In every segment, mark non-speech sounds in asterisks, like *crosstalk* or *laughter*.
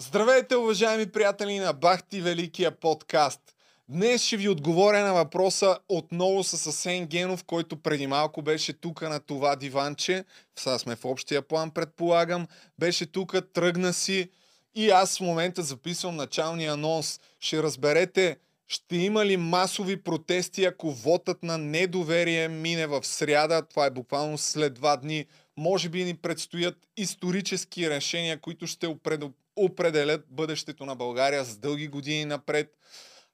Здравейте, уважаеми приятели на Бахти Великия подкаст. Днес ще ви отговоря на въпроса отново с Асен Генов, който преди малко беше тук на това диванче. Сега сме в общия план, предполагам. Беше тук, тръгна си и аз в момента записвам началния анонс. Ще разберете ще има ли масови протести, ако вотът на недоверие мине в сряда? Това е буквално след два дни. Може би ни предстоят исторически решения, които ще определят бъдещето на България с дълги години напред.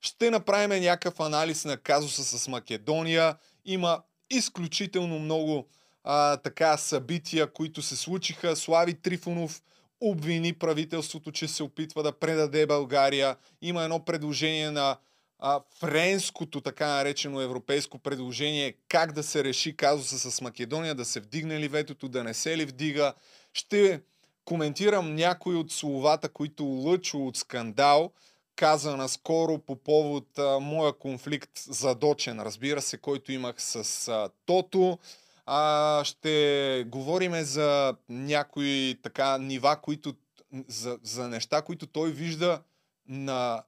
Ще направим някакъв анализ на казуса с Македония. Има изключително много а, така събития, които се случиха. Слави Трифонов обвини правителството, че се опитва да предаде България. Има едно предложение на а, френското така наречено европейско предложение как да се реши казуса с Македония, да се вдигне ли ветото, да не се ли вдига. Ще коментирам някои от словата, които Лъчо от скандал каза наскоро по повод а, моя конфликт задочен, разбира се, който имах с а, Тото. А, ще говорим за някои така нива, които, за, за неща, които той вижда на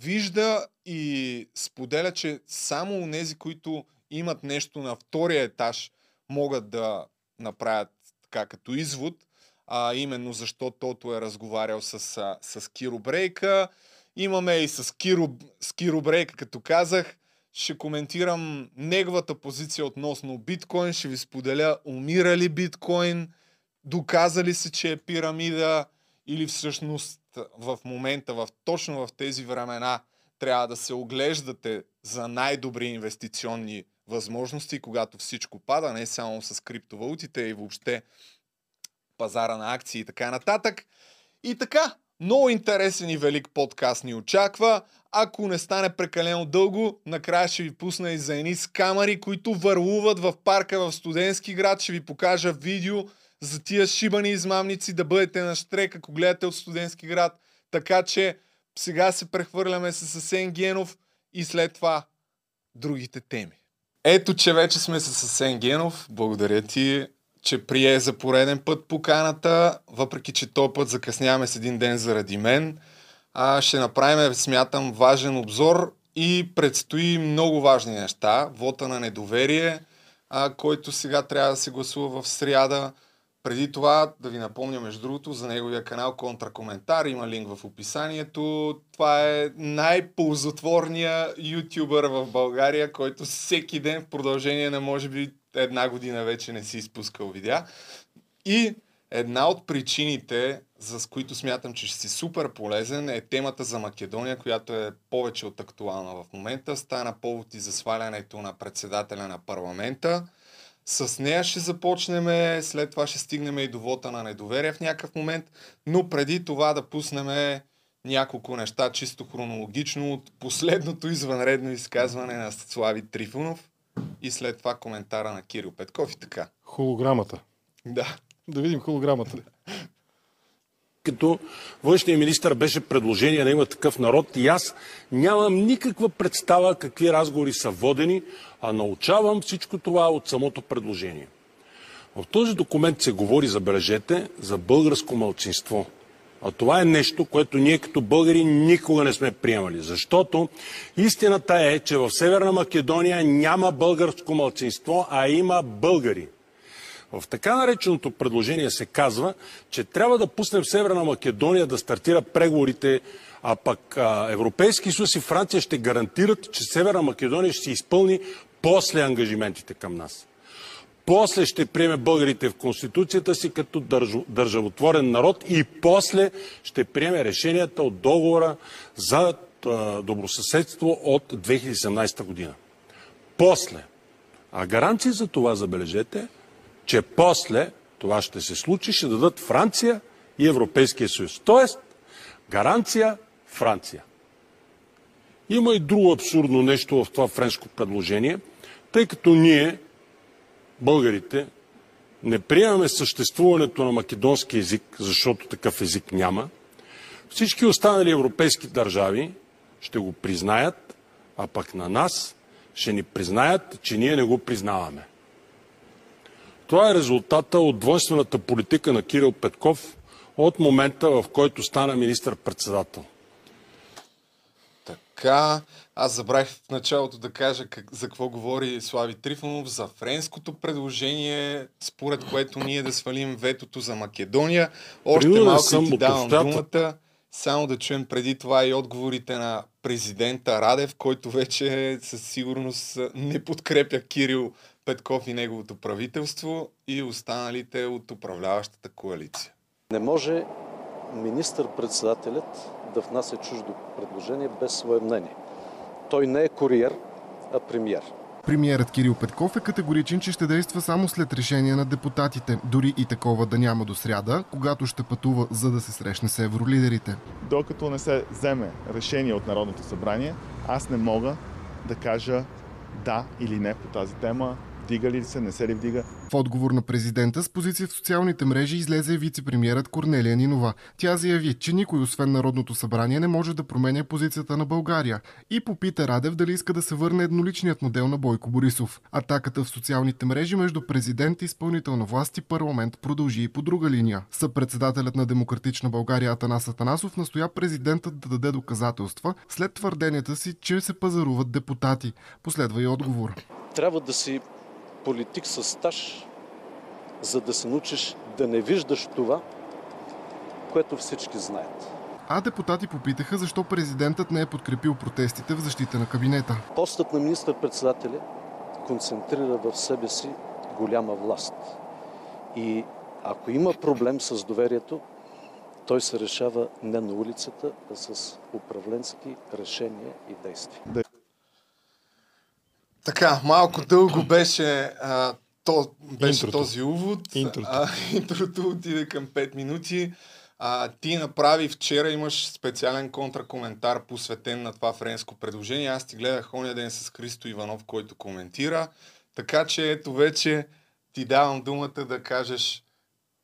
вижда и споделя, че само тези, които имат нещо на втория етаж, могат да направят така като извод, а именно защо Тото е разговарял с, с Киро Брейка. Имаме и с Киро, с Киро Брейка, като казах, ще коментирам неговата позиция относно биткоин, ще ви споделя умира ли биткоин, доказа ли се, че е пирамида или всъщност в момента, в, точно в тези времена, трябва да се оглеждате за най-добри инвестиционни възможности, когато всичко пада, не само с криптовалутите и въобще пазара на акции и така нататък. И така, много интересен и велик подкаст ни очаква. Ако не стане прекалено дълго, накрая ще ви пусна и за едни скамари, които върлуват в парка в студентски град. Ще ви покажа видео за тия шибани измамници да бъдете на штрек, ако гледате от студентски град. Така че сега се прехвърляме с Асен Генов и след това другите теми. Ето, че вече сме с Асен Генов. Благодаря ти, че прие за пореден път поканата, въпреки че този път закъсняваме с един ден заради мен. А, ще направим, смятам, важен обзор и предстои много важни неща. Вота на недоверие, а, който сега трябва да се гласува в сряда. Преди това да ви напомня, между другото, за неговия канал Контракоментар. Има линк в описанието. Това е най-ползотворния ютубър в България, който всеки ден в продължение на може би една година вече не си изпускал видеа. И една от причините, за които смятам, че ще си супер полезен, е темата за Македония, която е повече от актуална в момента. Стана повод и за свалянето на председателя на парламента с нея ще започнем, след това ще стигнем и до вота на недоверие в някакъв момент, но преди това да пуснем няколко неща чисто хронологично от последното извънредно изказване на Слави Трифонов и след това коментара на Кирил Петков и така. Холограмата. Да. Да видим холограмата като външния министр беше предложение да има такъв народ и аз нямам никаква представа какви разговори са водени, а научавам всичко това от самото предложение. В този документ се говори, забележете, за българско мълцинство. А това е нещо, което ние като българи никога не сме приемали. Защото истината е, че в Северна Македония няма българско мълцинство, а има българи. В така нареченото предложение се казва, че трябва да пуснем Северна Македония да стартира преговорите, а пък Европейски съюз и Франция ще гарантират, че Северна Македония ще си изпълни после ангажиментите към нас. После ще приеме българите в Конституцията си като държавотворен народ и после ще приеме решенията от договора за добросъседство от 2017 година. После. А гаранции за това, забележете, че после това ще се случи, ще дадат Франция и Европейския съюз. Тоест, гаранция Франция. Има и друго абсурдно нещо в това френско предложение, тъй като ние, българите, не приемаме съществуването на македонски език, защото такъв език няма. Всички останали европейски държави ще го признаят, а пък на нас ще ни признаят, че ние не го признаваме. Това е резултата от двойствената политика на Кирил Петков от момента, в който стана министър-председател. Така, аз забравих в началото да кажа как, за какво говори Слави Трифонов, за френското предложение, според което ние да свалим ветото за Македония. Още Принуден малко ти давам думата. Само да чуем преди това и отговорите на президента Радев, който вече със сигурност не подкрепя Кирил Петков и неговото правителство и останалите от управляващата коалиция. Не може министър-председателят да внася чуждо предложение без свое мнение. Той не е куриер, а премиер. Премиерът Кирил Петков е категоричен, че ще действа само след решение на депутатите, дори и такова да няма до сряда, когато ще пътува за да се срещне с евролидерите. докато не се вземе решение от Народното събрание, аз не мога да кажа да или не по тази тема, вдига ли се, не се ли вдига. В отговор на президента с позиция в социалните мрежи излезе вице-премьерът Корнелия Нинова. Тя заяви, че никой освен Народното събрание не може да променя позицията на България и попита Радев дали иска да се върне едноличният модел на Бойко Борисов. Атаката в социалните мрежи между президент и изпълнителна власт и парламент продължи и по друга линия. Съпредседателят на Демократична България Атанас Атанасов настоя президентът да даде доказателства след твърденията си, че се пазаруват депутати. Последва и отговор. Трябва да си политик с стаж, за да се научиш да не виждаш това, което всички знаят. А депутати попитаха защо президентът не е подкрепил протестите в защита на кабинета. Постът на министър-председателя концентрира в себе си голяма власт. И ако има проблем с доверието, той се решава не на улицата, а с управленски решения и действия. Така, малко дълго беше, а, то, беше Интрото. този увод. Интрото. А, *laughs* интрото отиде към 5 минути. А, ти направи вчера, имаш специален контракоментар, посветен на това френско предложение. Аз ти гледах оня ден с Христо Иванов, който коментира. Така че ето вече ти давам думата да кажеш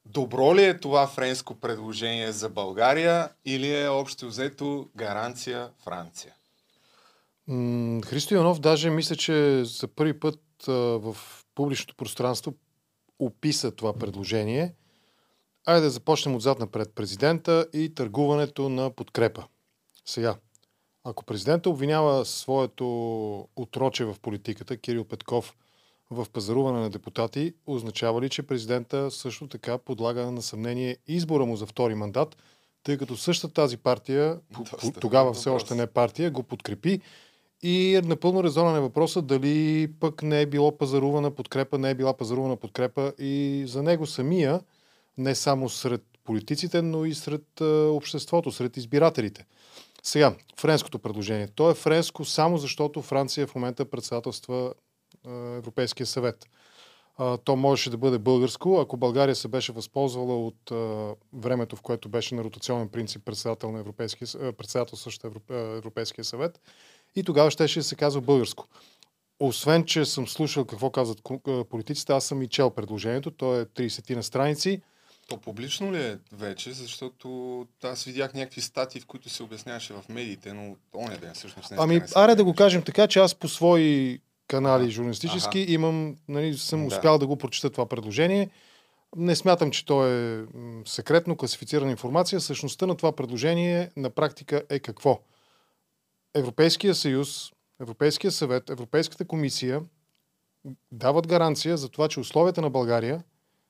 добро ли е това френско предложение за България или е общо взето гаранция Франция? М, Христо Иванов даже мисля, че за първи път а, в публичното пространство описа това предложение. Айде да започнем отзад напред. Президента и търгуването на подкрепа. Сега, ако президента обвинява своето отроче в политиката, Кирил Петков, в пазаруване на депутати, означава ли, че президента също така подлага на съмнение избора му за втори мандат, тъй като същата тази партия, Доста тогава все въпрос. още не партия, го подкрепи и е напълно резонен е въпросът дали пък не е било пазарувана подкрепа, не е била пазарувана подкрепа и за него самия, не само сред политиците, но и сред обществото, сред избирателите. Сега, френското предложение. То е френско само защото Франция в момента председателства Европейския съвет. То можеше да бъде българско, ако България се беше възползвала от времето, в което беше на ротационен принцип председател на Европейския, председател също Европейския съвет. И тогава щеше да се казва българско. Освен, че съм слушал какво казват политиците, аз съм и чел предложението. То е 30 на страници. То публично ли е вече? Защото аз видях някакви статии, в които се обясняваше в медиите, но оня ден всъщност не Ами, не съм аре да го кажем така, че аз по свои канали Ага. журналистически Аха. имам, нали, съм Да. успял да го прочета това предложение. Не смятам, че то е секретно класифицирана информация. Същността на това предложение на практика е какво? Европейския съюз, Европейския съвет, Европейската комисия дават гаранция за това, че условията на България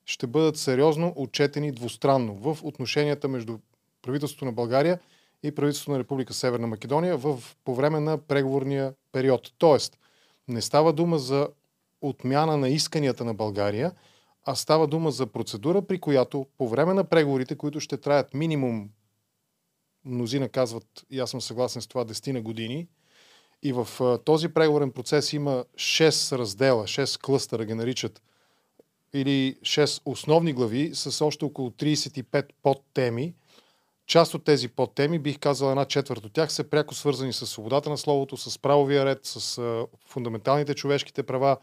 ще бъдат сериозно отчетени двустранно в отношенията между правителството на България и правителството на Република Северна Македония в, по време на преговорния период. Тоест, не става дума за отмяна на исканията на България, а става дума за процедура, при която по време на преговорите, които ще траят минимум, мнозина казват, и аз съм съгласен с това, 10 на години, и в този преговорен процес има 6 раздела, 6 клъстъра ги наричат, или 6 основни глави с още около 35 подтеми. Част от тези подтеми, бих казал една четвърт от тях, са пряко свързани с свободата на словото, с правовия ред, с фундаменталните човешките права.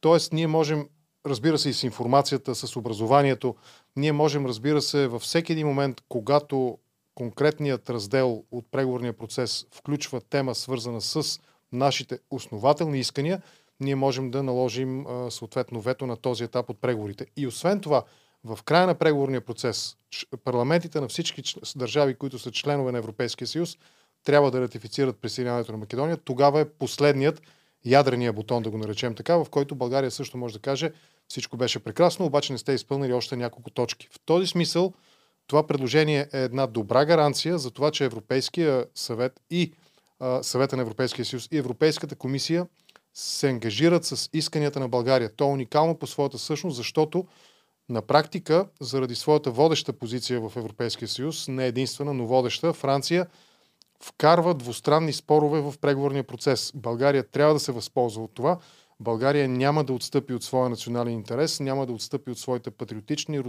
Тоест, ние можем, разбира се, и с информацията, с образованието, ние можем, разбира се, във всеки един момент, когато конкретният раздел от преговорния процес включва тема, свързана с нашите основателни искания, ние можем да наложим съответно вето на този етап от преговорите. И освен това, в края на преговорния процес парламентите на всички държави, които са членове на Европейския съюз, трябва да ратифицират присъединяването на Македония, тогава е последният ядрения бутон, да го наречем така, в който България също може да каже всичко беше прекрасно, обаче не сте изпълнили още няколко точки. В този смисъл това предложение е една добра гаранция за това, че Европейския съвет и а, съвета на Европейския съюз и Европейската комисия се ангажират с исканията на България. То е уникално по своята същност, защото на практика, заради своята водеща позиция в Европейския съюз, не единствена, но водеща, Франция вкарва двустранни спорове в преговорния процес. България трябва да се възползва от това. България няма да отстъпи от своя национален интерес, няма да отстъпи от своите патриотични,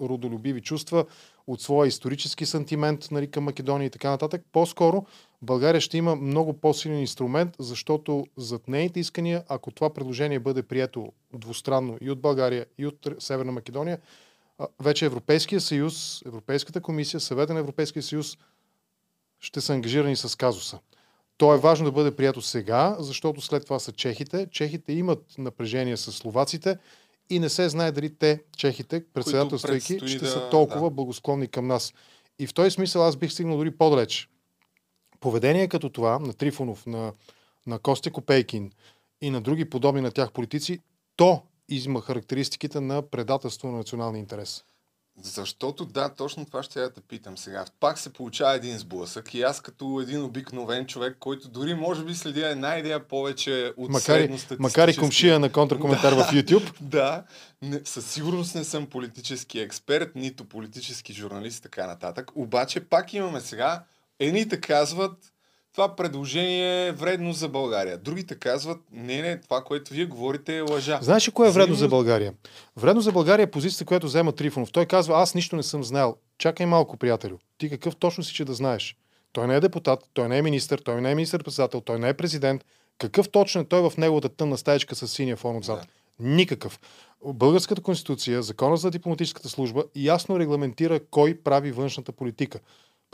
родолюбиви, чувства, от своя исторически сантимент нали, към Македония и така нататък. По-скоро България ще има много по-силен инструмент, защото зад нейните искания, ако това предложение бъде прието двустранно и от България, и от Северна Македония, вече Европейския съюз, Европейската комисия, Съвета на Европейския съюз ще са ангажирани с казуса. То е важно да бъде прието сега, защото след това са чехите. Чехите имат напрежение с словаците и не се знае дали те, чехите, председателствайки, ще да, са толкова да. благосклонни към нас. И в този смисъл аз бих стигнал дори по-далеч. Поведение като това на Трифонов, на, на Костя Копейкин и на други подобни на тях политици, то изма характеристиките на предателство на националния интерес. Защото да, точно това ще я да питам сега. Пак се получава един сблъсък и аз като един обикновен човек, който дори може би следи една идея повече от макар, и, макар и комшия на контракоментар в *laughs* YouTube. Да, не, със сигурност не съм политически експерт, нито политически журналист, така нататък. Обаче пак имаме сега, едните казват, това предложение е вредно за България. Другите казват, не, не, това, което вие говорите е лъжа. Знаеш ли кое е вредно за България? Вредно за България е позицията, която взема Трифонов. Той казва, аз нищо не съм знаел. Чакай малко, приятелю. Ти какъв точно си, че да знаеш? Той не е депутат, той не е министър, той не е министър-председател, той не е президент. Какъв точно е той в неговата тънна стаечка с синия фон отзад? Да. Никакъв. Българската конституция, закона за дипломатическата служба ясно регламентира кой прави външната политика.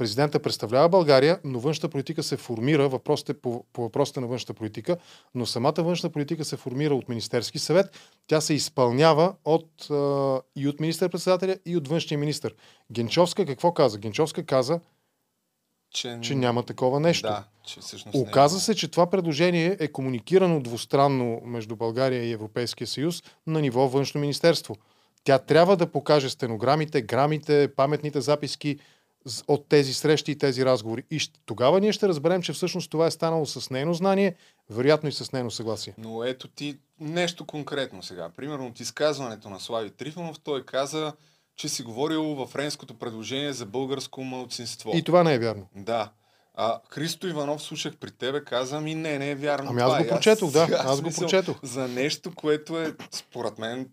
Президента представлява България, но външната политика се формира, въпросите по, по въпросите на външната политика, но самата външна политика се формира от Министерски съвет. Тя се изпълнява от, и от министър-председателя, и от външния министр. Генчовска какво каза? Генчовска каза, че, че няма такова нещо. Да, че Оказа се, че това предложение е комуникирано двустранно между България и Европейския съюз на ниво външно министерство. Тя трябва да покаже стенограмите, грамите, паметните записки, от тези срещи и тези разговори. И тогава ние ще разберем, че всъщност това е станало с нейно знание, вероятно и с нейно съгласие. Но ето ти нещо конкретно сега. Примерно от изказването на Слави Трифонов, той каза, че си говорил във френското предложение за българско мълцинство. И това не е вярно. Да. А Христо Иванов слушах при тебе, каза ми не, не е вярно. Ами аз го прочетох, да, *laughs* аз го прочетох. За нещо, което е според мен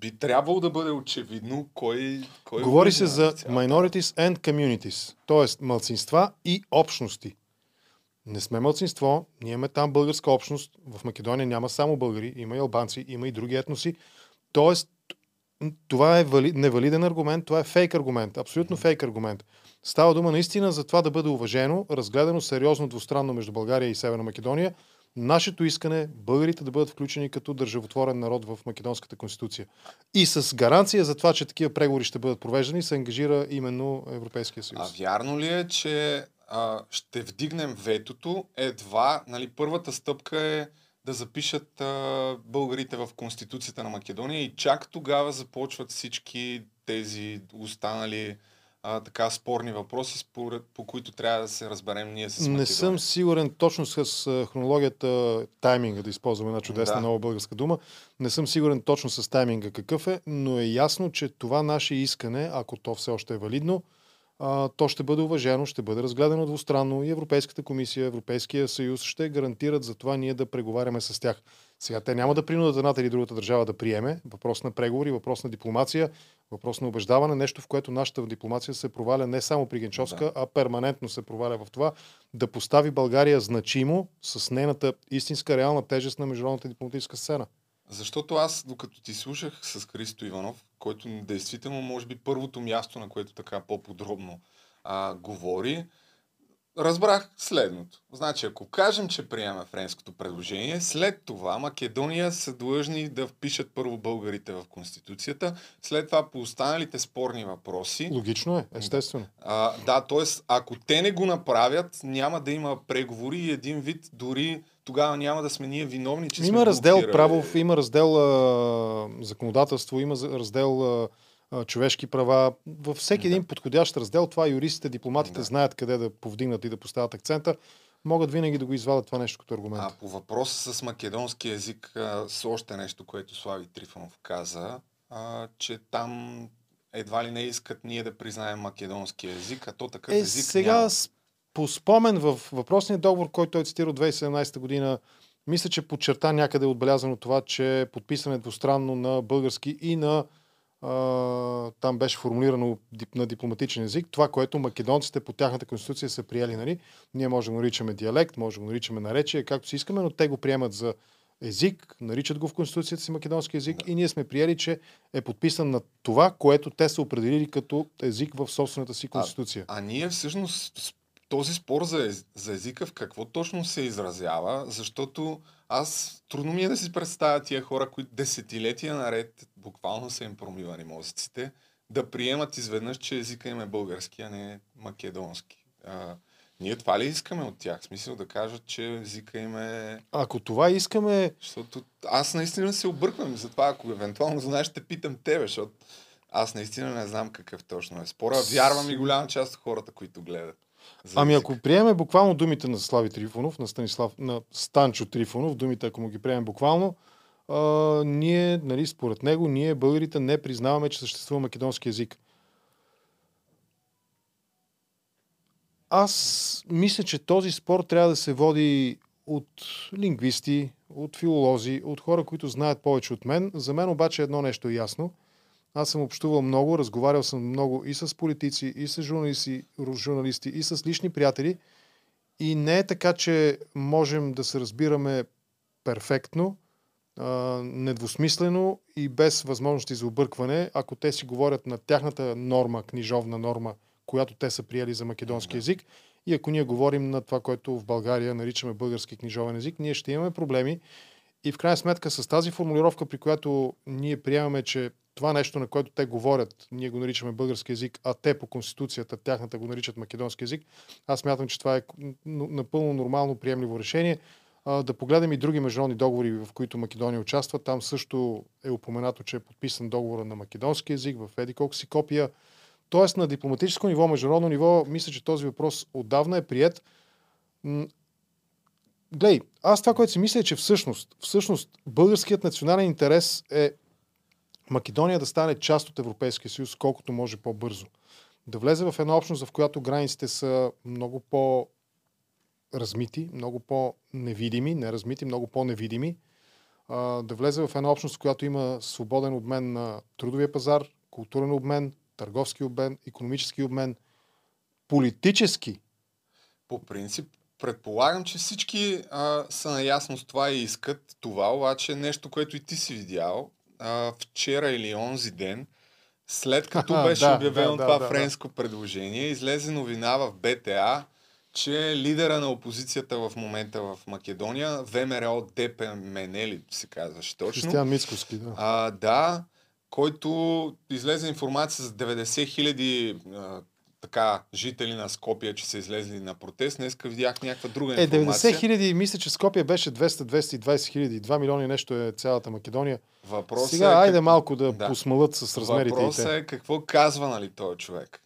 би трябвало да бъде очевидно кой... кой Говори се за minorities and communities, т.е. мълцинства и общности. Не сме мълцинство, ние имаме там българска общност. В Македония няма само българи, има и албанци, има и други етноси. Тоест, това е вали... невалиден аргумент, това е фейк аргумент, абсолютно фейк аргумент. Става дума наистина за това да бъде уважено, разгледано сериозно двустранно между България и Северна Македония, Нашето искане е българите да бъдат включени като държавотворен народ в Македонската конституция. И с гаранция за това, че такива преговори ще бъдат провеждани, се ангажира именно Европейския съюз. А вярно ли е, че а, ще вдигнем ветото едва, нали, първата стъпка е да запишат а, българите в Конституцията на Македония и чак тогава започват всички тези останали а, така спорни въпроси, според, по които трябва да се разберем ние с Македония. Не съм сигурен точно с хронологията, тайминга, да използваме една чудесна да. нова българска дума. Не съм сигурен точно с тайминга какъв е, но е ясно, че това наше искане, ако то все още е валидно, а, то ще бъде уважено, ще бъде разгледано двустранно и Европейската комисия, Европейския съюз ще гарантират за това ние да преговаряме с тях. Сега те няма да принудят едната или другата държава да приеме. Въпрос на преговори, въпрос на дипломация, въпрос на убеждаване, нещо в което нашата дипломация се проваля не само при Генчовска, да. а перманентно се проваля в това да постави България значимо с нейната истинска реална тежест на международната дипломатическа сцена. Защото аз, докато ти слушах с Христо Иванов, който действително може би първото място, на което така по-подробно а, говори, разбрах следното. Значи, ако кажем, че приема френското предложение, след това Македония са длъжни да впишат първо българите в Конституцията, след това по останалите спорни въпроси. Логично е, естествено. А, да, т.е. ако те не го направят, няма да има преговори и един вид дори тогава няма да сме ние виновни, че има сме раздел право, има раздел а, законодателство, има раздел а, човешки права. Във всеки един подходящ раздел, това юристите, дипломатите знаят къде да повдигнат и да поставят акцента. Могат винаги да го извадят това нещо като аргумент. А по въпроса с македонски язик, с още нещо, което Слави Трифонов каза, а, че там едва ли не искат ние да признаем македонски език, а то такъв Е, език сега няма. по спомен в въпросния договор, който той цитира от 2017 година, мисля, че подчерта някъде е отбелязано това, че е подписане двустранно на български и на там беше формулирано на дипломатичен език, това, което македонците по тяхната конституция са приели. Нали? Ние може да го наричаме диалект, може да го наричаме наречие, както си искаме, но те го приемат за език, наричат го в конституцията си македонски език и ние сме приели, че е подписан на това, което те са определили като език в собствената си конституция. А ние всъщност този спор за, ез- за езика в какво точно се изразява, защото аз трудно ми е да си представя тия хора, които десетилетия наред буквално са им промивани мозъците, да приемат изведнъж, че езика им е български, а не македонски. А, ние това ли искаме от тях? Смисъл да кажат, че езика им е... Ако това искаме, Защото аз наистина се обърквам и затова, ако евентуално знаеш, ще питам тебе, защото аз наистина не знам какъв точно е спора. Вярвам и голяма част от хората, които гледат. Ами ако приеме буквално думите на Слави Трифонов, на, Станислав, на Станчо Трифонов, думите ако му ги приемем буквално, а, ние, нали, според него, ние българите не признаваме, че съществува македонски язик. Аз мисля, че този спор трябва да се води от лингвисти, от филолози, от хора, които знаят повече от мен. За мен обаче едно нещо е ясно. Аз съм общувал много, разговарял съм много и с политици, и с журналисти, журналисти и с лични приятели. И не е така, че можем да се разбираме перфектно, недвусмислено и без възможности за объркване, ако те си говорят на тяхната норма, книжовна норма, която те са приели за македонски язик. И ако ние говорим на това, което в България наричаме български книжовен език, ние ще имаме проблеми. И в крайна сметка с тази формулировка, при която ние приемаме, че това нещо, на което те говорят, ние го наричаме български язик, а те по конституцията, тяхната го наричат македонски язик, аз мятам, че това е напълно нормално приемливо решение. Да погледнем и други международни договори, в които Македония участва. Там също е упоменато, че е подписан договора на македонски язик в еди колко си копия. Тоест на дипломатическо ниво, международно ниво, мисля, че този въпрос отдавна е прият. Глей, аз това, което си мисля е, че всъщност, всъщност българският национален интерес е Македония да стане част от Европейския съюз колкото може по-бързо. Да влезе в една общност, в която границите са много по- размити, много по-невидими, не размити, много по-невидими. А, да влезе в една общност, в която има свободен обмен на трудовия пазар, културен обмен, търговски обмен, економически обмен, политически. По принцип, предполагам, че всички а, са наясно с това и искат това, обаче нещо, което и ти си видял а, вчера или онзи ден, след като беше да, обявено да, това да, да, френско предложение, излезе новина в БТА, че лидера на опозицията в момента в Македония, ВМРО ДПМН ли се казваше точно, Християн Мицкоски, да. а, да, който излезе информация за 90 хиляди така жители на Скопия, че са излезли на протест. Днеска видях някаква друга Е, информация. 90 хиляди, мисля, че Скопия беше 200-220 хиляди. 2 милиона нещо е цялата Македония. Въпросът Сега, е, айде как- малко да, Да. посмалят с размерите Въпросът е какво казва нали, този човек.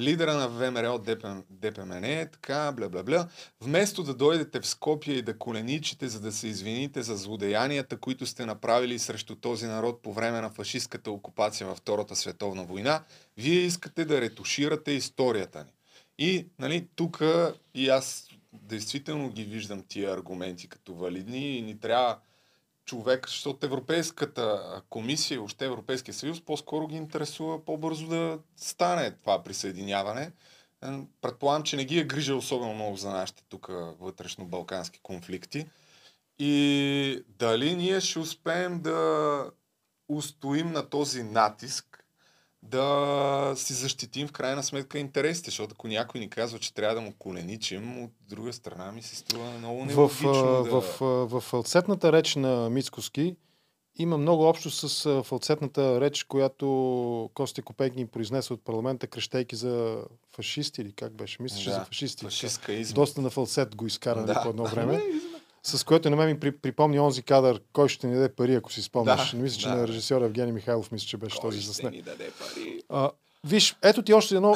Лидера на ВМРО ДП, ДПМН е така, бля, бля, бля. Вместо да дойдете в Скопия и да коленичите, за да се извините за злодеянията, които сте направили срещу този народ по време на фашистската окупация във Втората световна война, вие искате да ретуширате историята ни. И нали, тук и аз действително ги виждам тия аргументи като валидни и ни трябва човек, защото Европейската комисия и още Европейския съюз по-скоро ги интересува по-бързо да стане това присъединяване. Е, Предполагам, че не ги е грижа особено много за нашите тук вътрешно-балкански конфликти. И дали ние ще успеем да устоим на този натиск, да си защитим в крайна сметка интересите, защото ако някой ни казва, че трябва да му коленичим, от друга страна ми се струва много В, нелогично а, да... в, а, в фалцетната реч на Мицкоски има много общо с фалцетната реч, която Костя Копейкин произнесе от парламента, крещейки за фашисти или как беше? Мислеше Да, за фашисти. фашистка. Доста на фалцет го изкара. Да. по едно време. *laughs* С което на мен ми при, припомни онзи кадър, кой ще ни даде пари, ако си спомняш. Да, Не мисля, че да. на режисьора Евгений Михайлов, мисля, че беше Кой този даде пари? А, виж, ето ти още едно,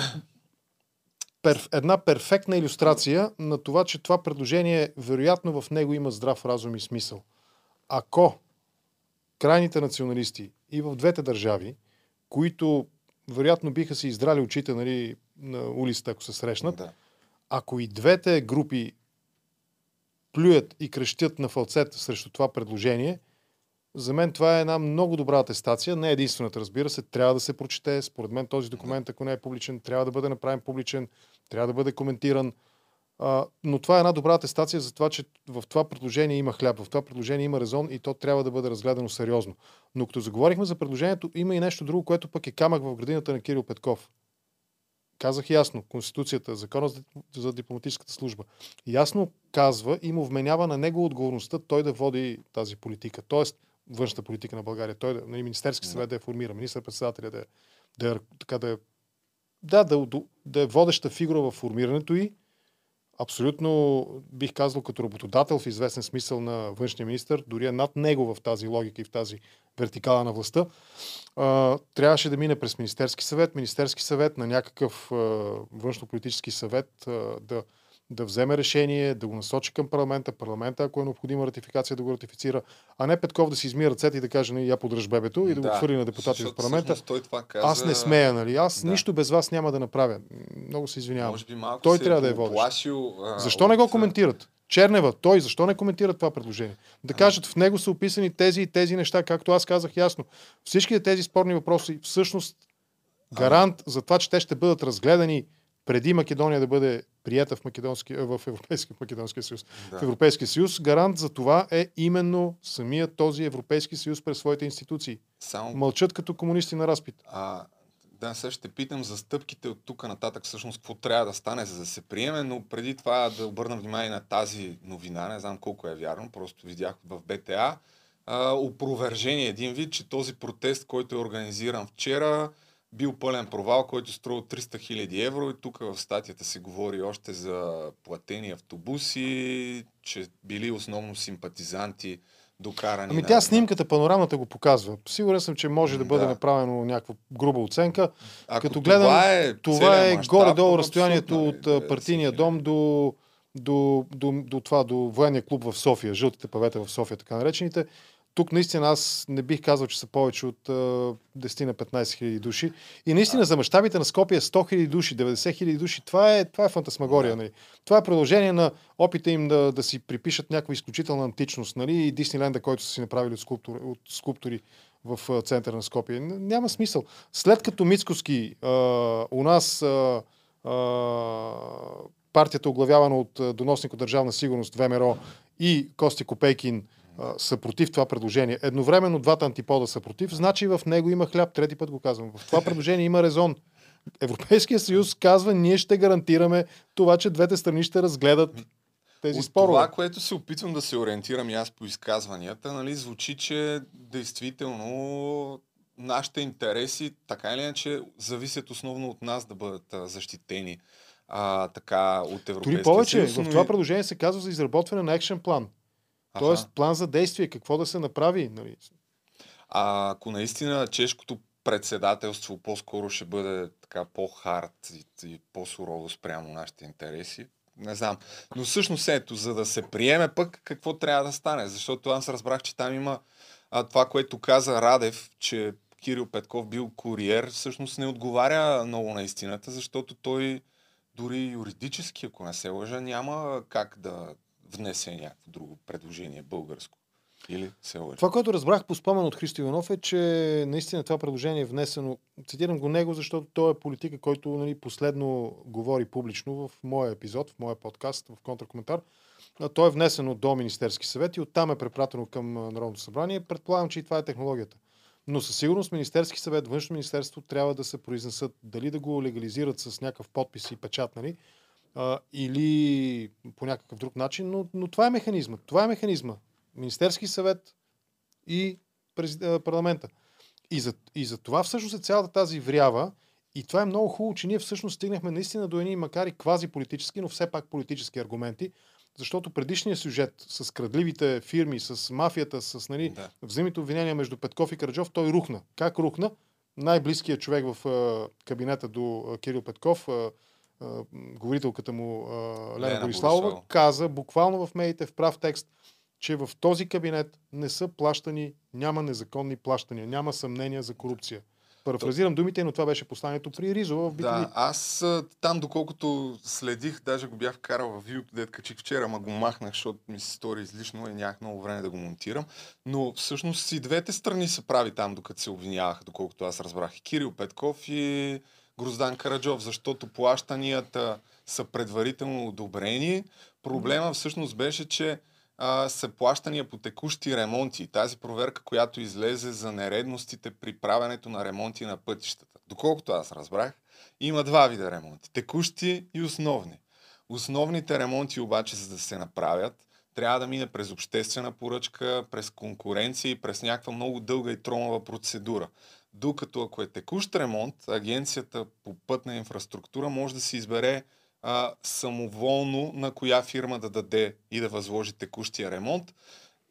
перф, една перфектна иллюстрация на това, че това предложение, вероятно в него има здрав разум и смисъл. Ако крайните националисти и в двете държави, които вероятно биха си издрали очите нали, на улицата, ако се срещнат, Да. ако и двете групи плюят и крещят на фалцет срещу това предложение, за мен това е една много добра атестация. Не е единствената, разбира се. Трябва да се прочете. Според мен този документ, ако не е публичен, трябва да бъде направен публичен, трябва да бъде коментиран. А, но това е една добра атестация за това, че в това предложение има хляб, в това предложение има резон и то трябва да бъде разгледано сериозно. Но като заговорихме за предложението, има и нещо друго, което пък е камък в градината на Кирил Петков. Казах ясно, Конституцията, Закона за, дипломатическата служба, ясно казва и му вменява на него отговорността той да води тази политика. Тоест, външната политика на България. Той, да- нали, Министерски съвет да я формира, министър-председателя да, да, така да, да, да, да е водеща фигура в формирането и абсолютно, бих казал, като работодател в известен смисъл на външния министр, дори е над него в тази логика и в тази вертикала на властта, трябваше да мине през Министерски съвет, Министерски съвет на някакъв външно-политически съвет да, да вземе решение, да го насочи към парламента, парламента, ако е необходима ратификация, да го ратифицира, а не Петков да си измие ръцете и да каже, нали, я подръж бебето и да, го хвърли на депутати в парламента. Той това каза, Аз не смея, нали? Аз Да. нищо без вас няма да направя. Много се извинявам. Може би малко Той се трябва да е водещ. оплашил, а, Защо не го коментират? Чернева, той защо не коментира това предложение? Да кажат, в него са описани тези и тези неща, както аз казах ясно. Всичките тези спорни въпроси всъщност гарант за това, че те ще бъдат разгледани преди Македония да бъде прията в, Македонски, в Европейския, Македонския съюз. Да. В Европейския съюз гарант за това е именно самият този Европейски съюз през своите институции. Само Мълчат като комунисти на разпит. А, да, сега ще питам за стъпките от тук нататък, всъщност какво трябва да стане, за да се приеме, но преди това да обърна внимание на тази новина, не знам колко е вярно, просто видях в БТА, а, опровержение един вид, че този протест, който е организиран вчера, бил пълен провал, който струва 300 хиляди евро и тук в статията се говори още за платени автобуси, че били основно симпатизанти докарани Ами на- тя снимката, панорамната го показва. Сигурен съм, че може да бъде Да. направено някаква груба оценка. Ако Като гледам, това е, Това е горе-долу разстоянието нали, от 90 партийния хиляди. дом до, до, до, до, това, до военния клуб в София, жълтите павета в София, така наречените. Тук наистина аз не бих казал, че са повече от а, 10 на 15 хиляди души. И наистина за мащабите на Скопия 100 хиляди души, 90 хиляди души, това е, това е фантасмагория. Да. Нали? Това е продължение на опита им да, да си припишат някаква изключителна античност. Нали? И Дисниленда, който са си направили от, скулптури, от скулптури в а, центъра на Скопия. Няма смисъл. След като Мицкоски а, у нас а, а, партията, оглавявана от а, доносник от Държавна сигурност ВМРО и Кости Копейкин а, са против това предложение. Едновременно двата антипода са против, значи в него има хляб. Трети път го казвам. В това предложение има резон. Европейския съюз казва, ние ще гарантираме това, че двете страни ще разгледат тези От спорове. това, което се опитвам да се ориентирам и аз по изказванията, нали, звучи, че действително нашите интереси, така или иначе, зависят основно от нас да бъдат а, защитени а, така от Европейския Дори повече, съюз. в това предложение се казва за изработване на екшен план. Аха. Тоест план за действие, какво да се направи. Нали? А ако наистина чешкото председателство по-скоро ще бъде така по-хард и, и по-сурово спрямо нашите интереси, не знам. Но всъщност ето, за да се приеме пък какво трябва да стане, защото аз разбрах, че там има а, това, което каза Радев, че Кирил Петков бил куриер, всъщност не отговаря много на истината, защото той дори юридически, ако не се лъжа, няма как да внесе някакво друго предложение българско. Или се лъжа? Това, което разбрах по спомен от Христо Иванов е, че наистина това предложение е внесено. Цитирам го него, защото той е политика, който нали, последно говори публично в моя епизод, в моя подкаст, в контракоментар. А То е внесено до Министерски съвет и оттам е препратено към Народното събрание. Предполагам, че и това е технологията. Но със сигурност Министерски съвет, Външно министерство трябва да се произнесат дали да го легализират с някакъв подпис и печат, нали? А, или по някакъв друг начин, но, но това е механизма. Това е механизма. Министерски съвет и президент, парламента. И за, и за това всъщност е цялата тази врява. И това е много хубаво, че ние всъщност стигнахме наистина до едни, макар и квази политически, но все пак политически аргументи, защото предишният сюжет с крадливите фирми, с мафията, с нали, Да. взаимните обвинения между Петков и Караджов, той рухна. Как рухна? Най-близкият човек в а, кабинета до а, Кирил Петков, а, а, м, говорителката му Лена, Лена Бориславова, каза буквално в медиите в прав текст, че в този кабинет не са плащани, няма незаконни плащания, няма съмнения за корупция. Парафразирам думите, но това беше посланието при Ризова в BTV. Да, аз там, доколкото следих, даже го бях вкарал в видеото, дет качих вчера, ама го махнах, защото ми се стори излишно и нямах много време да го монтирам. Но всъщност и двете страни се прави там, докато се обвиняваха, доколкото аз разбрах. И Кирил Петков и Гроздан Караджов, защото плащанията са предварително одобрени. Проблема всъщност беше, че а, са плащания по текущи ремонти. Тази проверка, която излезе за нередностите при правенето на ремонти на пътищата. Доколкото аз разбрах, има два вида ремонти. Текущи и основни. Основните ремонти обаче, за да се направят, трябва да мине през обществена поръчка, през конкуренция и през някаква много дълга и тромава процедура. Докато ако е текущ ремонт, агенцията по пътна инфраструктура може да си избере а, самоволно на коя фирма да даде и да възложи текущия ремонт.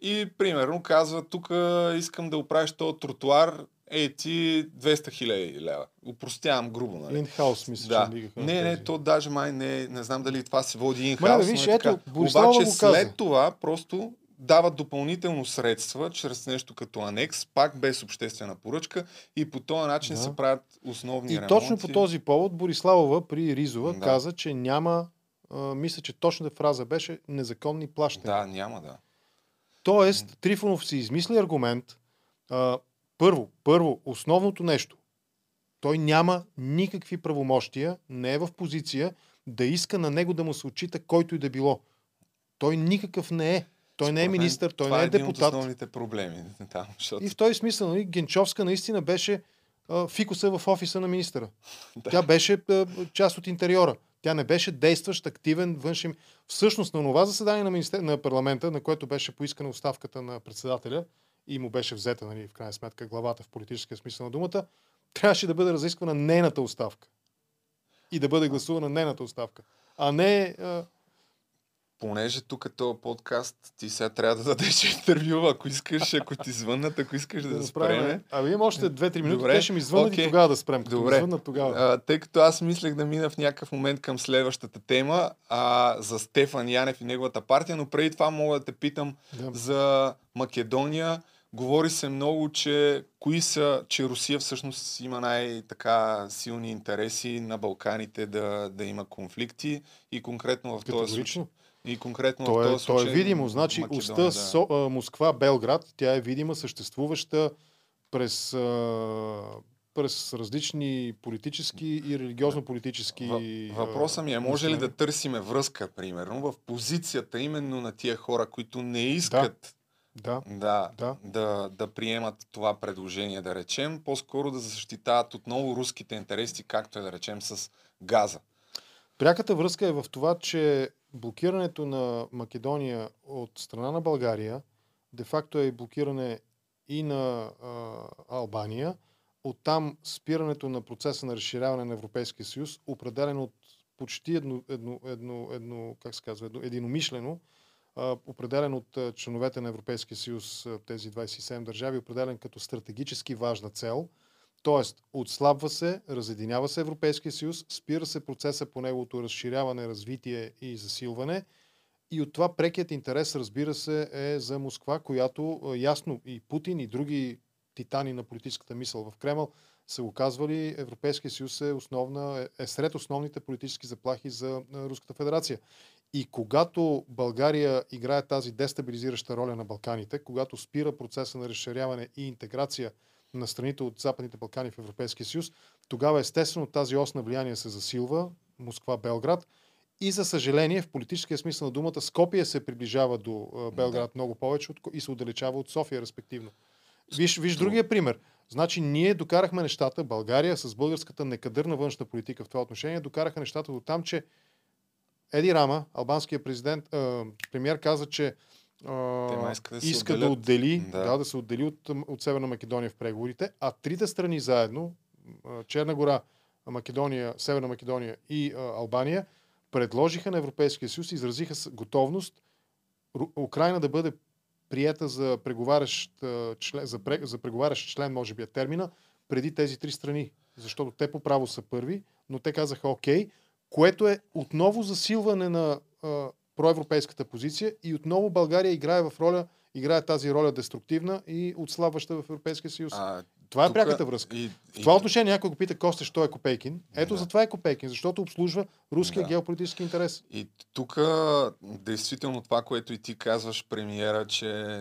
И примерно казва, тук искам да оправиш този тротуар, ей ти 200 хиляди лева. Упростявам грубо, нали? Инхаус, мисля, Да. че. Не, не, то даже май не, не знам дали това се води Ма инхаус. да, виж, но е ето, така. Борислава Обаче го каза. след това просто дават допълнително средства, чрез нещо като анекс, пак без обществена поръчка и по този начин Да. се правят основни И ремонти. точно по този повод Бориславова при Ризова Да. каза, че няма, а, мисля, че точната фраза беше незаконни плащания. Да, няма да. Тоест, Трифонов си измисли аргумент. А, първо, първо, основното нещо. Той няма никакви правомощия, не е в позиция да иска на него да му се отчита който и да било. Той никакъв не е. Той не е министър, той това не е от депутат. основните проблеми *laughs* там, защото... И в този смисъл, нали, Генчовска наистина беше а, фикуса в офиса на министъра. *laughs* Да. Тя беше а, част от интериора. Тя не беше действащ, активен външен. Всъщност на това заседание на, министер... на парламента, на което беше поискана оставката на председателя и му беше взета, нали, в крайна сметка, главата в политическия смисъл на думата, трябваше да бъде разисквана нейната оставка. И да бъде гласувана нейната оставка. А не... А, Понеже тук е този подкаст, ти сега трябва да дадеш интервю, ако искаш, ако ти звъннат, ако искаш да, да спреме. Абе, имам още 2-3 минути, Добре. те ще ми звъннат Окей. и тогава да спрем. Като Добре. звъннат тогава. А, тъй като аз мислех да мина в някакъв момент към следващата тема а, за Стефан Янев и неговата партия, но преди това мога да те питам Да. за Македония. Говори се много, че кои са, че Русия всъщност има най-така силни интереси на Балканите да, да има конфликти и конкретно в този случай. И конкретно То в е, този то е случай видимо. Значи Македония, уста да. Со, а, Москва-Белград, тя е видима, съществуваща през, а, през различни политически и религиозно-политически... Въ- Въпросът ми е, може ли да търсиме връзка, примерно, в позицията именно на тия хора, които не искат Да, да, Да. да, да приемат това предложение, да речем, по-скоро да защитават отново руските интереси, както е да речем с газа. Пряката връзка е в това, че блокирането на Македония от страна на България де-факто е блокиране и на а, Албания. Оттам спирането на процеса на разширяване на Европейския съюз, определен от почти едно, едно, едно, едно как се казва, едно, единомишлено, а, определен от членовете на Европейския съюз, тези 27 държави, определен като стратегически важна цел – Тоест, отслабва се, разединява се Европейския съюз, спира се процеса по неговото разширяване, развитие и засилване. И от това прекият интерес, разбира се, е за Москва, която ясно и Путин и други титани на политическата мисъл в Кремъл са го казвали, Европейския съюз е, основна, е сред основните политически заплахи за Руската федерация. И когато България играе тази дестабилизираща роля на Балканите, когато спира процеса на разширяване и интеграция на страните от Западните Балкани в Европейския съюз, тогава естествено тази ос на влияние се засилва, Москва-Белград, и за съжаление, в политическия смисъл на думата, Скопия се приближава до Белград много повече от, и се отдалечава от София, респективно. Виж, виж другия пример. Значи ние докарахме нещата, България с българската некадърна външна политика в това отношение, докараха нещата до там, че Еди Рама, албанският президент, премьер каза, че а, да се иска да отдели, Да. да. да, се отдели от, от Северна Македония в преговорите, а трите страни заедно, Черна гора, Македония, Северна Македония и а, Албания, предложиха на Европейския съюз, изразиха с- готовност Украина да бъде приета за преговарящ, член, за, пре, за преговарящ член, може би е термина, преди тези три страни. Защото те по право са първи, но те казаха окей, което е отново засилване на а, проевропейската позиция и отново България играе в роля, играе тази роля деструктивна и отслабваща в Европейския съюз. А, Това е тука- пряката връзка. И, В и, това отношение някой го пита Костя, що е Копейкин. Ето Да. за това е Копейкин, защото обслужва руския Да. геополитически интерес. И тук, действително, това, което и ти казваш, премиера, че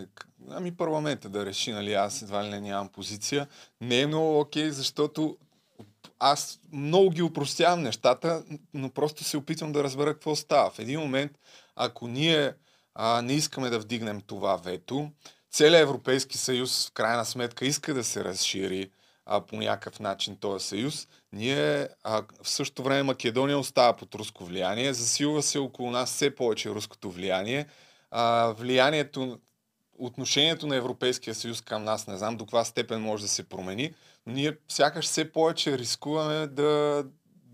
ами парламента да реши, нали, аз едва ли не нямам позиция, не е много окей, защото аз много ги упростявам нещата, но просто се опитвам да разбера какво става. В един момент, ако ние а, не искаме да вдигнем това вето, целият Европейски съюз в крайна сметка иска да се разшири а, по някакъв начин този съюз. Ние а, в същото време Македония остава под руско влияние, засилва се около нас все повече руското влияние. А, влиянието, отношението на Европейския съюз към нас, не знам до каква степен може да се промени, но ние сякаш все повече рискуваме да,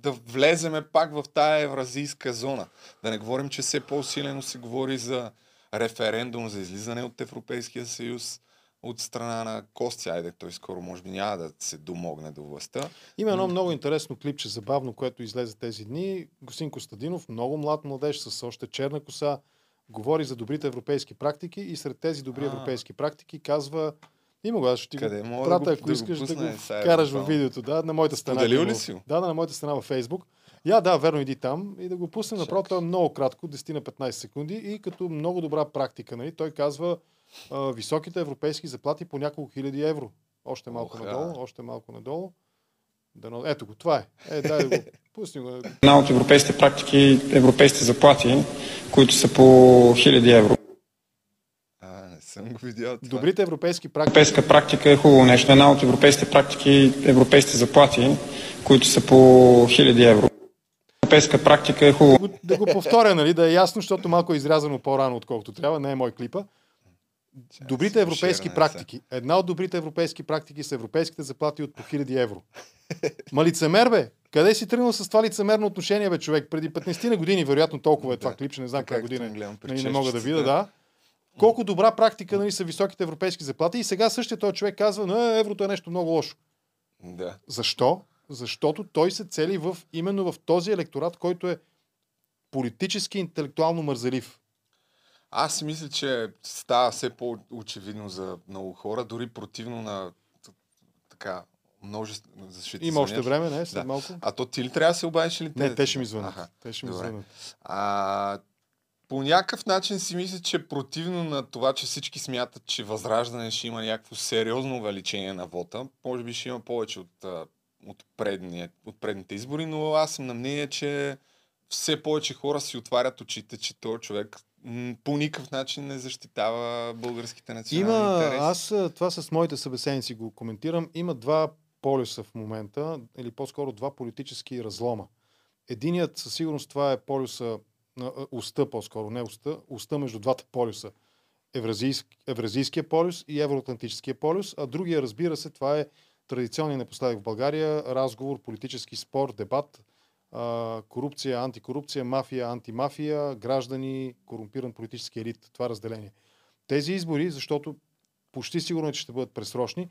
да влеземе пак в тая евразийска зона. Да не говорим, че все по-усилено се говори за референдум за излизане от Европейския съюз от страна на Костя. Айде, той скоро може би няма да се домогне до властта. Има едно много интересно клипче, забавно, което излезе тези дни. Госин Костадинов, много млад младеж с още черна коса, говори за добрите европейски практики и сред тези добри А. европейски практики казва има го, аз ще ти Къде? го Мога прата, да го- ако да го искаш да пусна, го е, сега вкараш в евентуално. видеото. Да, на моята страна. Споделил го- ли си го? Да, да, на моята страна във Фейсбук. Я, да, верно, иди там и да го пуснем. Направо Чакай. то е много кратко, 10 на 15 секунди и като много добра практика. Нали? Той казва а, високите европейски заплати по няколко хиляди евро. Още малко Оха. надолу, още малко надолу. Дано... Ето го, това е. Е, дай да го *laughs* пусни го. Една от европейските практики, европейските заплати, които са по хиляди евро. Съм го видял това. Добрите европейски практики. Европейска практика е хубаво нещо. Една от европейските практики, европейските заплати, които са по хиляди евро. Европейска практика е хубаво го- да го повторя, нали, да е ясно, защото малко е изрязано по-рано, отколкото трябва. Не е мой клипа. Добрите европейски практики. Една от добрите европейски практики са европейските заплати от по 1000 евро. Ма лицемер, бе! Къде си тръгнал с това лицемерно отношение, бе, човек? Преди 15 на години, вероятно толкова е това Да. клип, че не знам коя година. е. гледам Нали, не мога да видя, да. Колко добра практика нали, са високите европейски заплати и сега същия този човек казва, не, еврото е нещо много лошо. Да. Защо? Защото той се цели в, именно в този електорат, който е политически интелектуално мързелив. Аз мисля, че става все по-очевидно за много хора, дори противно на така множество защита. Има още време, не? След Да. малко. А то ти ли трябва да се обадиш или Не, те ще ми звънат. Те ще ми добре. звънат. А, по някакъв начин си мисля, че противно на това, че всички смятат, че Възраждане ще има някакво сериозно увеличение на вота, може би ще има повече от, от, предния, от предните избори, но аз съм на мнение, че все повече хора си отварят очите, че този човек по никакъв начин не защитава българските национални Има, интереси. аз това с моите събеседници го коментирам. Има два полюса в момента, или по-скоро два политически разлома. Единият със сигурност това е полюса уста по-скоро, не уста, уста между двата полюса. Евразийск, Евразийския полюс и Евроатлантическия полюс, а другия, разбира се, това е традиционният напоследък в България разговор, политически спор, дебат, а, корупция, антикорупция, мафия, антимафия, граждани, корумпиран политически елит. Това разделение. Тези избори, защото почти сигурно е, че ще бъдат пресрочни,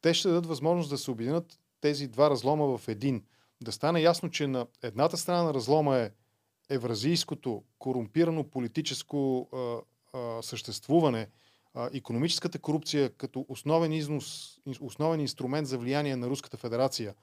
те ще дадат възможност да се объединят тези два разлома в един. Да стане ясно, че на едната страна на разлома е евразийското корумпирано политическо а, а, съществуване, а, економическата корупция като основен, износ, основен инструмент за влияние на Руската федерация,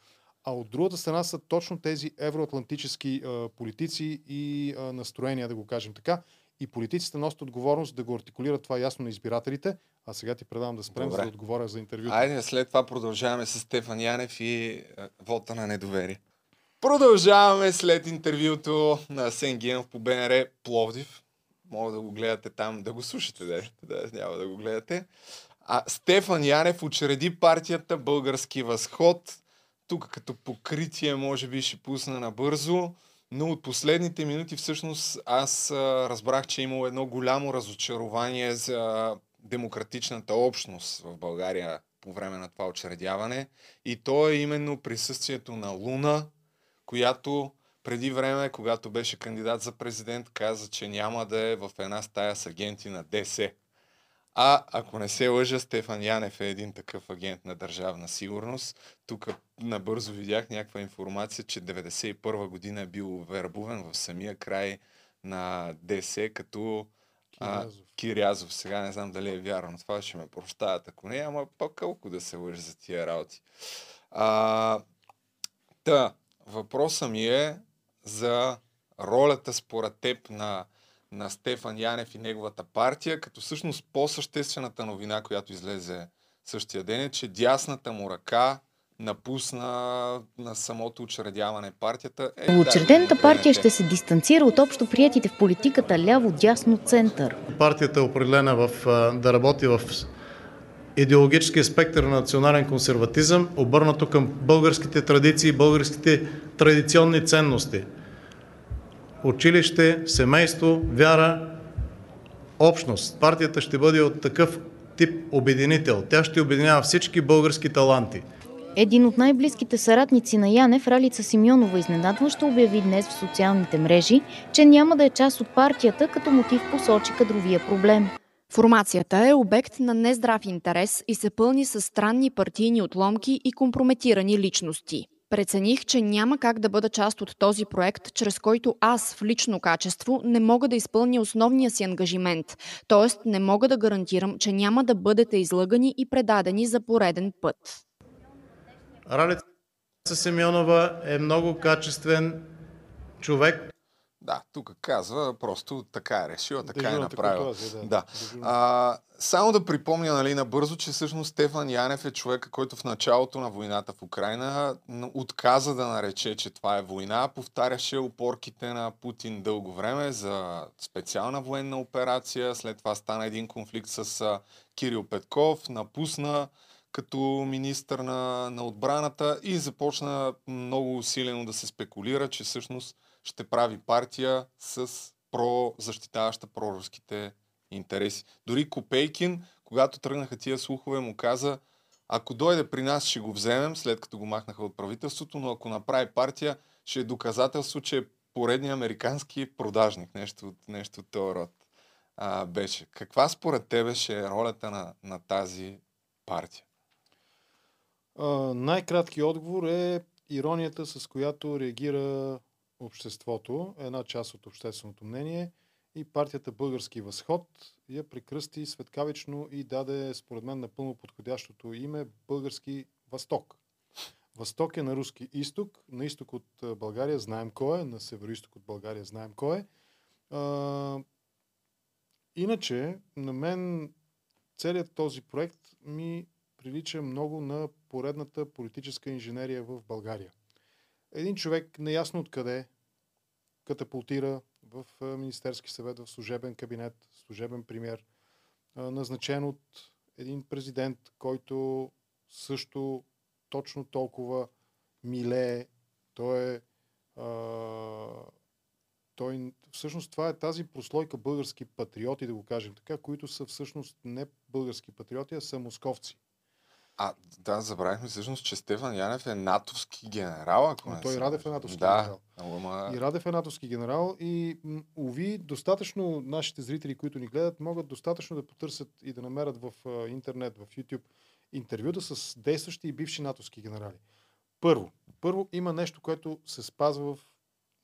а от другата страна са точно тези евроатлантически а, политици и а, настроения, да го кажем така. И политиците носят отговорност да го артикулират това ясно на избирателите. А сега ти предавам да спрем, Добре. за да отговоря за интервюто. Айде, след това продължаваме с Стефан Янев и вота на недоверие. Продължаваме след интервюто на Асен Генов по БНР Пловдив. Мога да го гледате там, да го слушате, да, да няма да го гледате. А Стефан Янев учреди партията Български възход. Тук като покритие може би ще пусна набързо. Но от последните минути всъщност аз разбрах, че е имало едно голямо разочарование за демократичната общност в България по време на това учредяване. И то е именно присъствието на Луна, която преди време, когато беше кандидат за президент, каза, че няма да е в една стая с агенти на ДС. А ако не се лъжа, Стефан Янев е един такъв агент на държавна сигурност. Тук набързо видях някаква информация, че 91 година е бил вербуван в самия край на ДС като а, Кирязов. Сега не знам дали е вярно. Това ще ме прощават, ако не, ама по-колко да се лъжа за тия работи. А, та, въпросът ми е за ролята според теб на на Стефан Янев и неговата партия, като всъщност по-съществената новина, която излезе същия ден е, че дясната му ръка напусна на самото учредяване партията. Е, Учредената да, партия ще се дистанцира от общо приятите в политиката ляво-дясно център. Партията е определена в, да работи в идеологическия спектър на национален консерватизъм, обърнато към българските традиции, българските традиционни ценности – училище, семейство, вяра, общност. Партията ще бъде от такъв тип обединител. Тя ще обединява всички български таланти. Един от най-близките съратници на Янев, Ралица Симеонова, изненадващо обяви днес в социалните мрежи, че няма да е част от партията, като мотив посочи кадровия проблем. Формацията е обект на нездрав интерес и се пълни с странни партийни отломки и компрометирани личности. Прецених, че няма как да бъда част от този проект, чрез който аз в лично качество не мога да изпълня основния си ангажимент, т.е. не мога да гарантирам, че няма да бъдете излъгани и предадени за пореден път. Ралица Семенова е много качествен човек, да, тук казва, просто така е решила, така е направила. Да. да. А, само да припомня нали, набързо, че всъщност Стефан Янев е човека, който в началото на войната в Украина отказа да нарече, че това е война, повтаряше опорките на Путин дълго време за специална военна операция, след това стана един конфликт с Кирил Петков, напусна като министър на, на отбраната и започна много усилено да се спекулира, че всъщност ще прави партия с про, защитаваща проруските интереси. Дори Копейкин, когато тръгнаха тия слухове, му каза, ако дойде при нас, ще го вземем, след като го махнаха от правителството, но ако направи партия, ще е доказателство, че е поредния американски продажник. Нещо, нещо от този род а, беше. Каква според тебе ще е ролята на, на тази партия? Uh, най-краткият отговор е иронията, с която реагира обществото, една част от общественото мнение и партията Български възход я прекръсти светкавично и даде, според мен, напълно подходящото име Български Възток. Възток е на руски изток, на изток от България знаем кой е, на северо-исток от България знаем кой е. А, иначе, на мен целият този проект ми прилича много на поредната политическа инженерия в България един човек неясно откъде катапултира в Министерски съвет, в служебен кабинет, служебен премьер, назначен от един президент, който също точно толкова милее. Той е. Той, всъщност това е тази прослойка български патриоти, да го кажем така, които са всъщност не български патриоти, а са московци. А, да, забравихме всъщност, че Стефан Янев е натовски генерал, ако не Той Радев е натовски да, генерал. Ама... И Радев е натовски генерал и уви, достатъчно нашите зрители, които ни гледат, могат достатъчно да потърсят и да намерят в интернет, в YouTube интервюта с действащи и бивши натовски генерали. Първо, първо има нещо, което се спазва в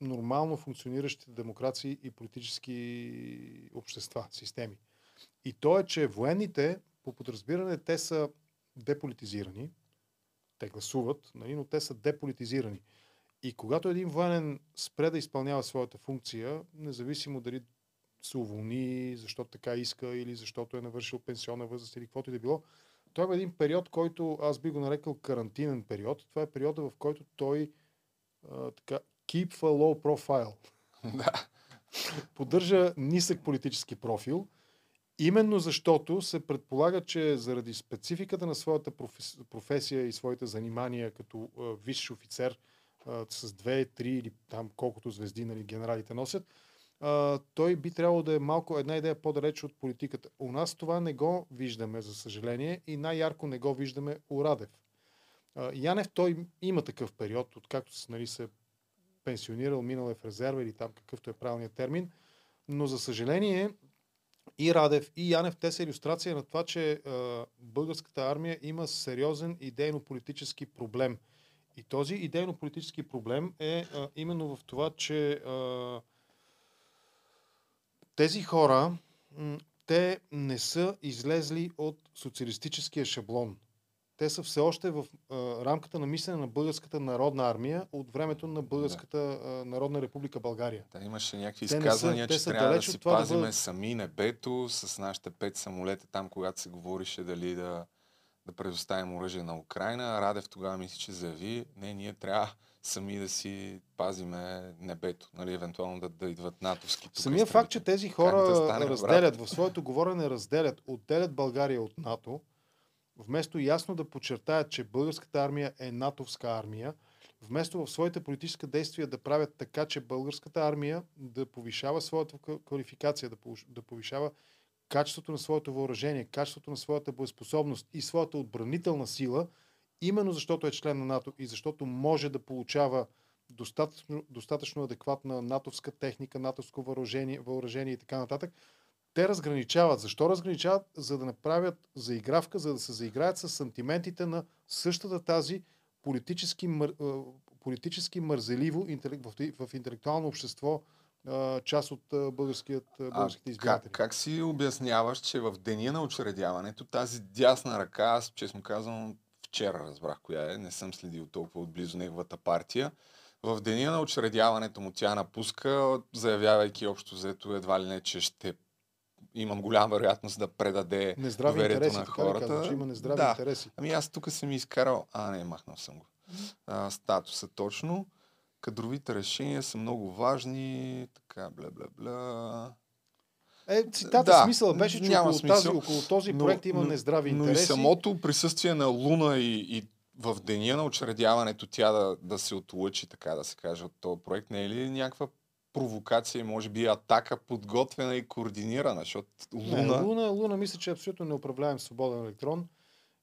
нормално функциониращите демокрации и политически общества, системи. И то е, че военните, по подразбиране, те са деполитизирани. Те гласуват, нали, но те са деполитизирани. И когато един военен спре да изпълнява своята функция, независимо дали се уволни, защото така иска или защото е навършил пенсионна възраст или каквото и да било, той е един период, който аз би го нарекал карантинен период. Това е периода, в който той а, така, keep a low profile. Да. Поддържа нисък политически профил Именно защото се предполага, че заради спецификата на своята професия и своите занимания като висш офицер с две, три или там колкото звезди нали, генералите носят, той би трябвало да е малко една идея по-далеч от политиката. У нас това не го виждаме, за съжаление, и най-ярко не го виждаме у Радев. Янев той има такъв период, откакто нали, се пенсионирал, минал е в резерва или там какъвто е правилният термин, но за съжаление и Радев, и Янев, те са иллюстрация на това, че а, българската армия има сериозен идейно-политически проблем. И този идейно-политически проблем е а, именно в това, че а, тези хора, м- те не са излезли от социалистическия шаблон те са все още в а, рамката на мислене на Българската народна армия от времето на Българската а, народна република България. Да, имаше някакви те изказвания, са, че трябва да си пазиме да бъдат... сами небето с нашите пет самолета там, когато се говорише дали да, да предоставим оръжие на Украина. Радев тогава мисли, че заяви, не, ние трябва сами да си пазиме небето, нали, евентуално да, да идват натовски. Самия факт, че тези хора да разделят, брат? в своето говорене разделят, отделят България от НАТО, вместо ясно да подчертаят, че българската армия е натовска армия, вместо в своите политически действия да правят така, че българската армия да повишава своята квалификация, да повишава качеството на своето въоръжение, качеството на своята боеспособност и своята отбранителна сила, именно защото е член на НАТО и защото може да получава достатъчно, достатъчно адекватна натовска техника, натовско въоръжение, въоръжение и така нататък, те разграничават. Защо разграничават? За да направят заигравка, за да се заиграят с сантиментите на същата тази политически, мър, политически мързеливо в, интелектуално общество част от българският, българските избиратели. Как, как си обясняваш, че в деня на учредяването тази дясна ръка, аз честно казвам, вчера разбрах коя е, не съм следил толкова отблизо неговата партия, в деня на учредяването му тя напуска, заявявайки общо взето едва ли не, че ще имам голяма вероятност да предаде нездрави доверието интереси, на хората. Казва, че има нездрави да. интереси. Ами аз тук съм изкарал... А, не, махнал съм го. А, статуса точно. Кадровите решения са много важни. Така, бля, бля, бля. Е, цитата да, смисъл беше, че около, смисъл, тази, около този проект но, има нездрави но, интереси. Но и самото присъствие на Луна и, и в деня на учредяването тя да, да се отлъчи, така да се каже, от този проект, не е ли някаква провокация, може би атака подготвена и координирана, защото Луна... Не, Луна, Луна мисля, че е абсолютно неуправляем свободен електрон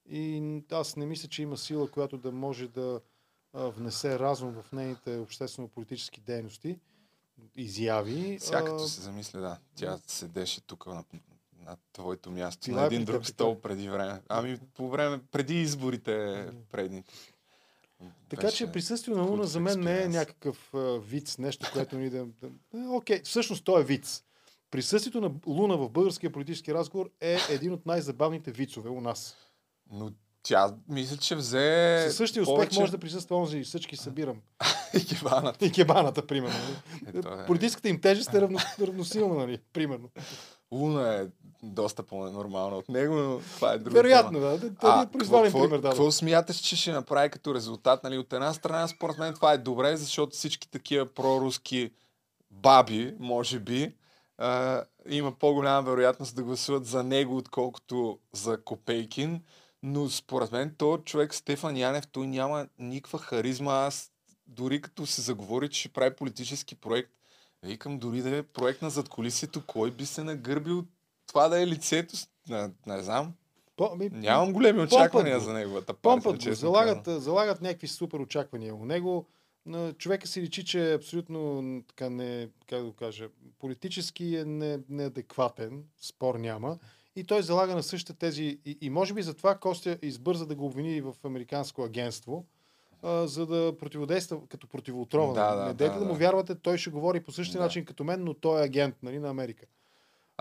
и аз не мисля, че има сила, която да може да внесе разум в нейните обществено-политически дейности, изяви. Сега като се замисля, да, тя седеше тук на, на твоето място, Тила на един друг стол преди време. Ами по време, преди изборите предните. Така че присъствие на Луна за мен не е някакъв а, виц, нещо, което ни да... Е, окей, всъщност то е виц. Присъствието на Луна в българския политически разговор е един от най-забавните вицове у нас. Но тя, мисля, че взе... Със същия успех повече... може да присъства онзи всички събирам. *laughs* и кебаната. И кебаната, примерно. Е, Политическата им тежест е равно, равносилна, нали? Примерно. Луна е доста по-нормална от него, но това е друго. Вероятно, да. Да, да произволим пример. Да, какво смяташ, че ще направи като резултат? Нали? От една страна, според мен това е добре, защото всички такива проруски баби, може би, а, има по-голяма вероятност да гласуват за него, отколкото за Копейкин. Но според мен то човек Стефан Янев, той няма никаква харизма. Аз дори като се заговори, че ще прави политически проект, викам дори да е проект на задколисието, кой би се нагърбил това да е лицето? Не, не знам. По, ми, Нямам големи очаквания за неговата партия. Помпът залагат, залагат някакви супер очаквания у него. На човека си личи, че е абсолютно така не, как да кажа, политически е не, неадекватен, спор няма. И той залага на същите тези. И, и може би затова Костя избърза да го обвини в американско агентство, а, за да противодейства като противоотровен. Да, да, не да, да, да му вярвате, той ще говори по същия да. начин като мен, но той е агент нали, на Америка.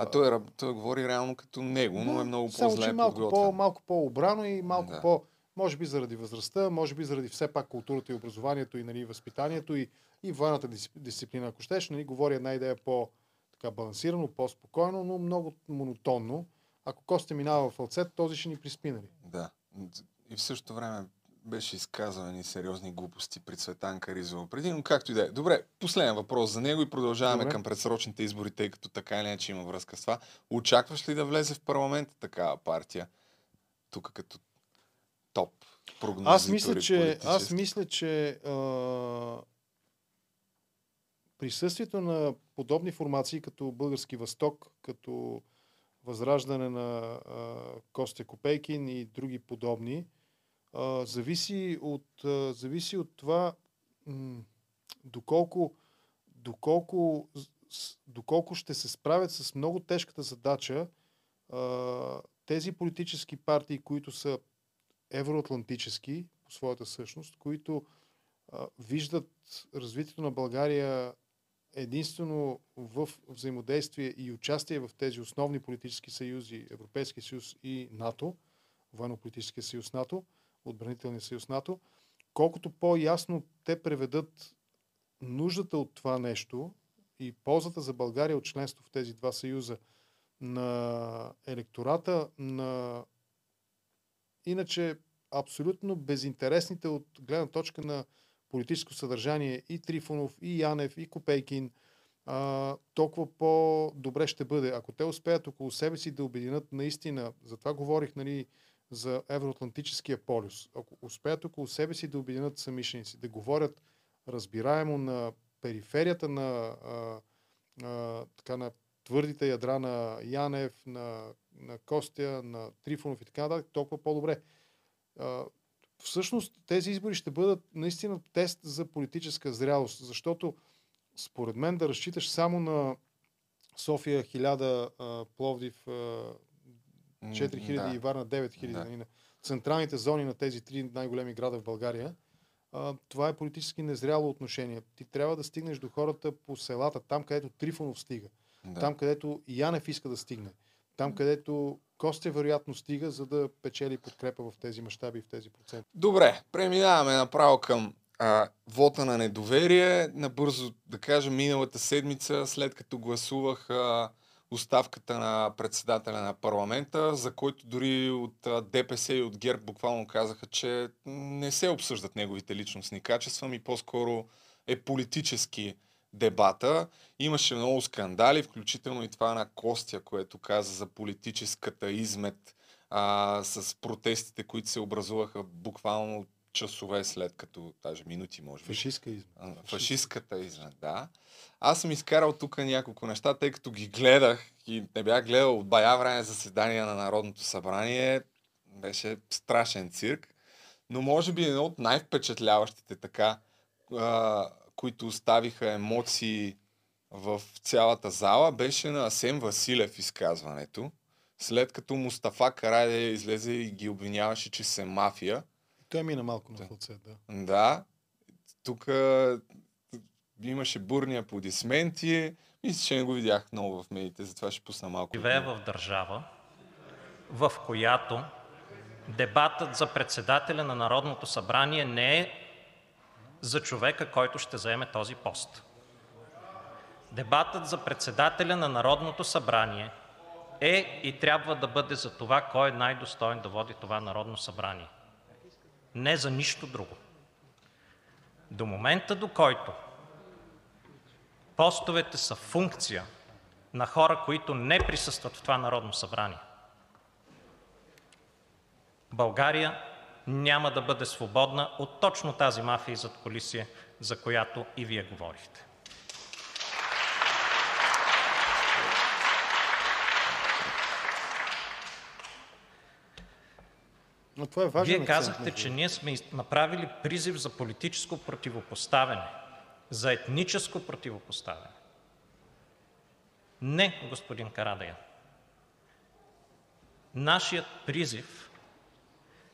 А той, е, той говори реално като него, но да, е много по-зле само, че малко, по, малко по-обрано и малко да. по... Може би заради възрастта, може би заради все пак културата и образованието и нали, възпитанието и, и военната дисциплина, ако щеш, нали, говори една идея по така балансирано, по-спокойно, но много монотонно. Ако Костя минава в фалцет, този ще ни приспи, нали? Да. И в същото време беше изказал едни сериозни глупости при Цветанка Ризова преди, но както и да е. Добре, последен въпрос за него и продължаваме Добре. към предсрочните избори, тъй като така или иначе има връзка с това. Очакваш ли да влезе в парламента такава партия? Тук като топ прогнозитори Аз мисля, че, аз мисля, че а, присъствието на подобни формации, като Български Възток, като Възраждане на а, Костя Копейкин и други подобни, зависи, от, а, зависи от това м- доколко, доколко, доколко ще се справят с много тежката задача а, тези политически партии, които са евроатлантически по своята същност, които а, виждат развитието на България единствено в взаимодействие и участие в тези основни политически съюзи, Европейския съюз и НАТО, военно-политическия съюз НАТО, отбранителния съюз НАТО, колкото по-ясно те преведат нуждата от това нещо и ползата за България от членство в тези два съюза на електората, на иначе абсолютно безинтересните от гледна точка на политическо съдържание и Трифонов, и Янев, и Копейкин, а, толкова по-добре ще бъде. Ако те успеят около себе си да обединят наистина, затова говорих нали, за евроатлантическия полюс, ако успеят около себе си да обединят самишленици, да говорят разбираемо на периферията на, а, а, така, на твърдите ядра на Янев, на, на Костя, на Трифонов и така нататък, толкова по-добре. А, всъщност тези избори ще бъдат наистина тест за политическа зрялост, защото според мен да разчиташ само на София 1000, а, Пловдив 4000 да. и Варна 9000, Да. нали, на централните зони на тези три най-големи града в България, а, това е политически незряло отношение. Ти трябва да стигнеш до хората по селата, там където Трифонов стига, Да. там където Янев иска да стигне, там където Костя вероятно стига, за да печели подкрепа в тези мащаби и в тези проценти. Добре, преминаваме направо към а, вота на недоверие. Набързо да кажа, миналата седмица, след като гласувах а, оставката на председателя на парламента, за който дори от ДПС и от ГЕРБ буквално казаха, че не се обсъждат неговите личностни качества, ми по-скоро е политически дебата. Имаше много скандали, включително и това на Костя, което каза за политическата измет а, с протестите, които се образуваха буквално часове след като, даже минути може би. Фашистка изма. А, Фашистката измет, да. Аз съм изкарал тук няколко неща, тъй като ги гледах и не бях гледал от бая време заседания на Народното събрание. Беше страшен цирк. Но може би едно от най-впечатляващите така, а, които оставиха емоции в цялата зала, беше на Асен Василев изказването. След като Мустафа Карайде излезе и ги обвиняваше, че са мафия. Той мина малко на фалцет, да. Да, тук имаше бурни аплодисменти. Мисля, че не го видях много в медиите, затова ще пусна малко. Живее в държава, в която дебатът за председателя на Народното събрание не е за човека, който ще заеме този пост. Дебатът за председателя на Народното събрание е и трябва да бъде за това, кой е най-достоен да води това Народно събрание. Не за нищо друго. До момента, до който постовете са функция на хора, които не присъстват в това Народно събрание, България няма да бъде свободна от точно тази мафия и задкулисие, за която и Вие говорихте. Но това е важен Вие казахте, че ние сме направили призив за политическо противопоставяне, за етническо противопоставяне. Не, господин Карадая. Нашият призив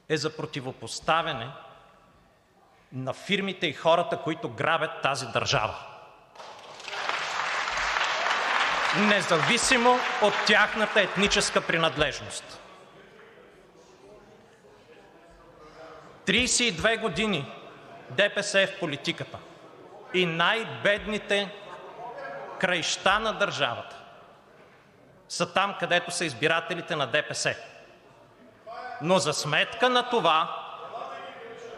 е за противопоставяне на фирмите и хората, които грабят тази държава. Независимо от тяхната етническа принадлежност. 32 години ДПС е в политиката и най-бедните краища на държавата са там, където са избирателите на ДПС. Но за сметка на това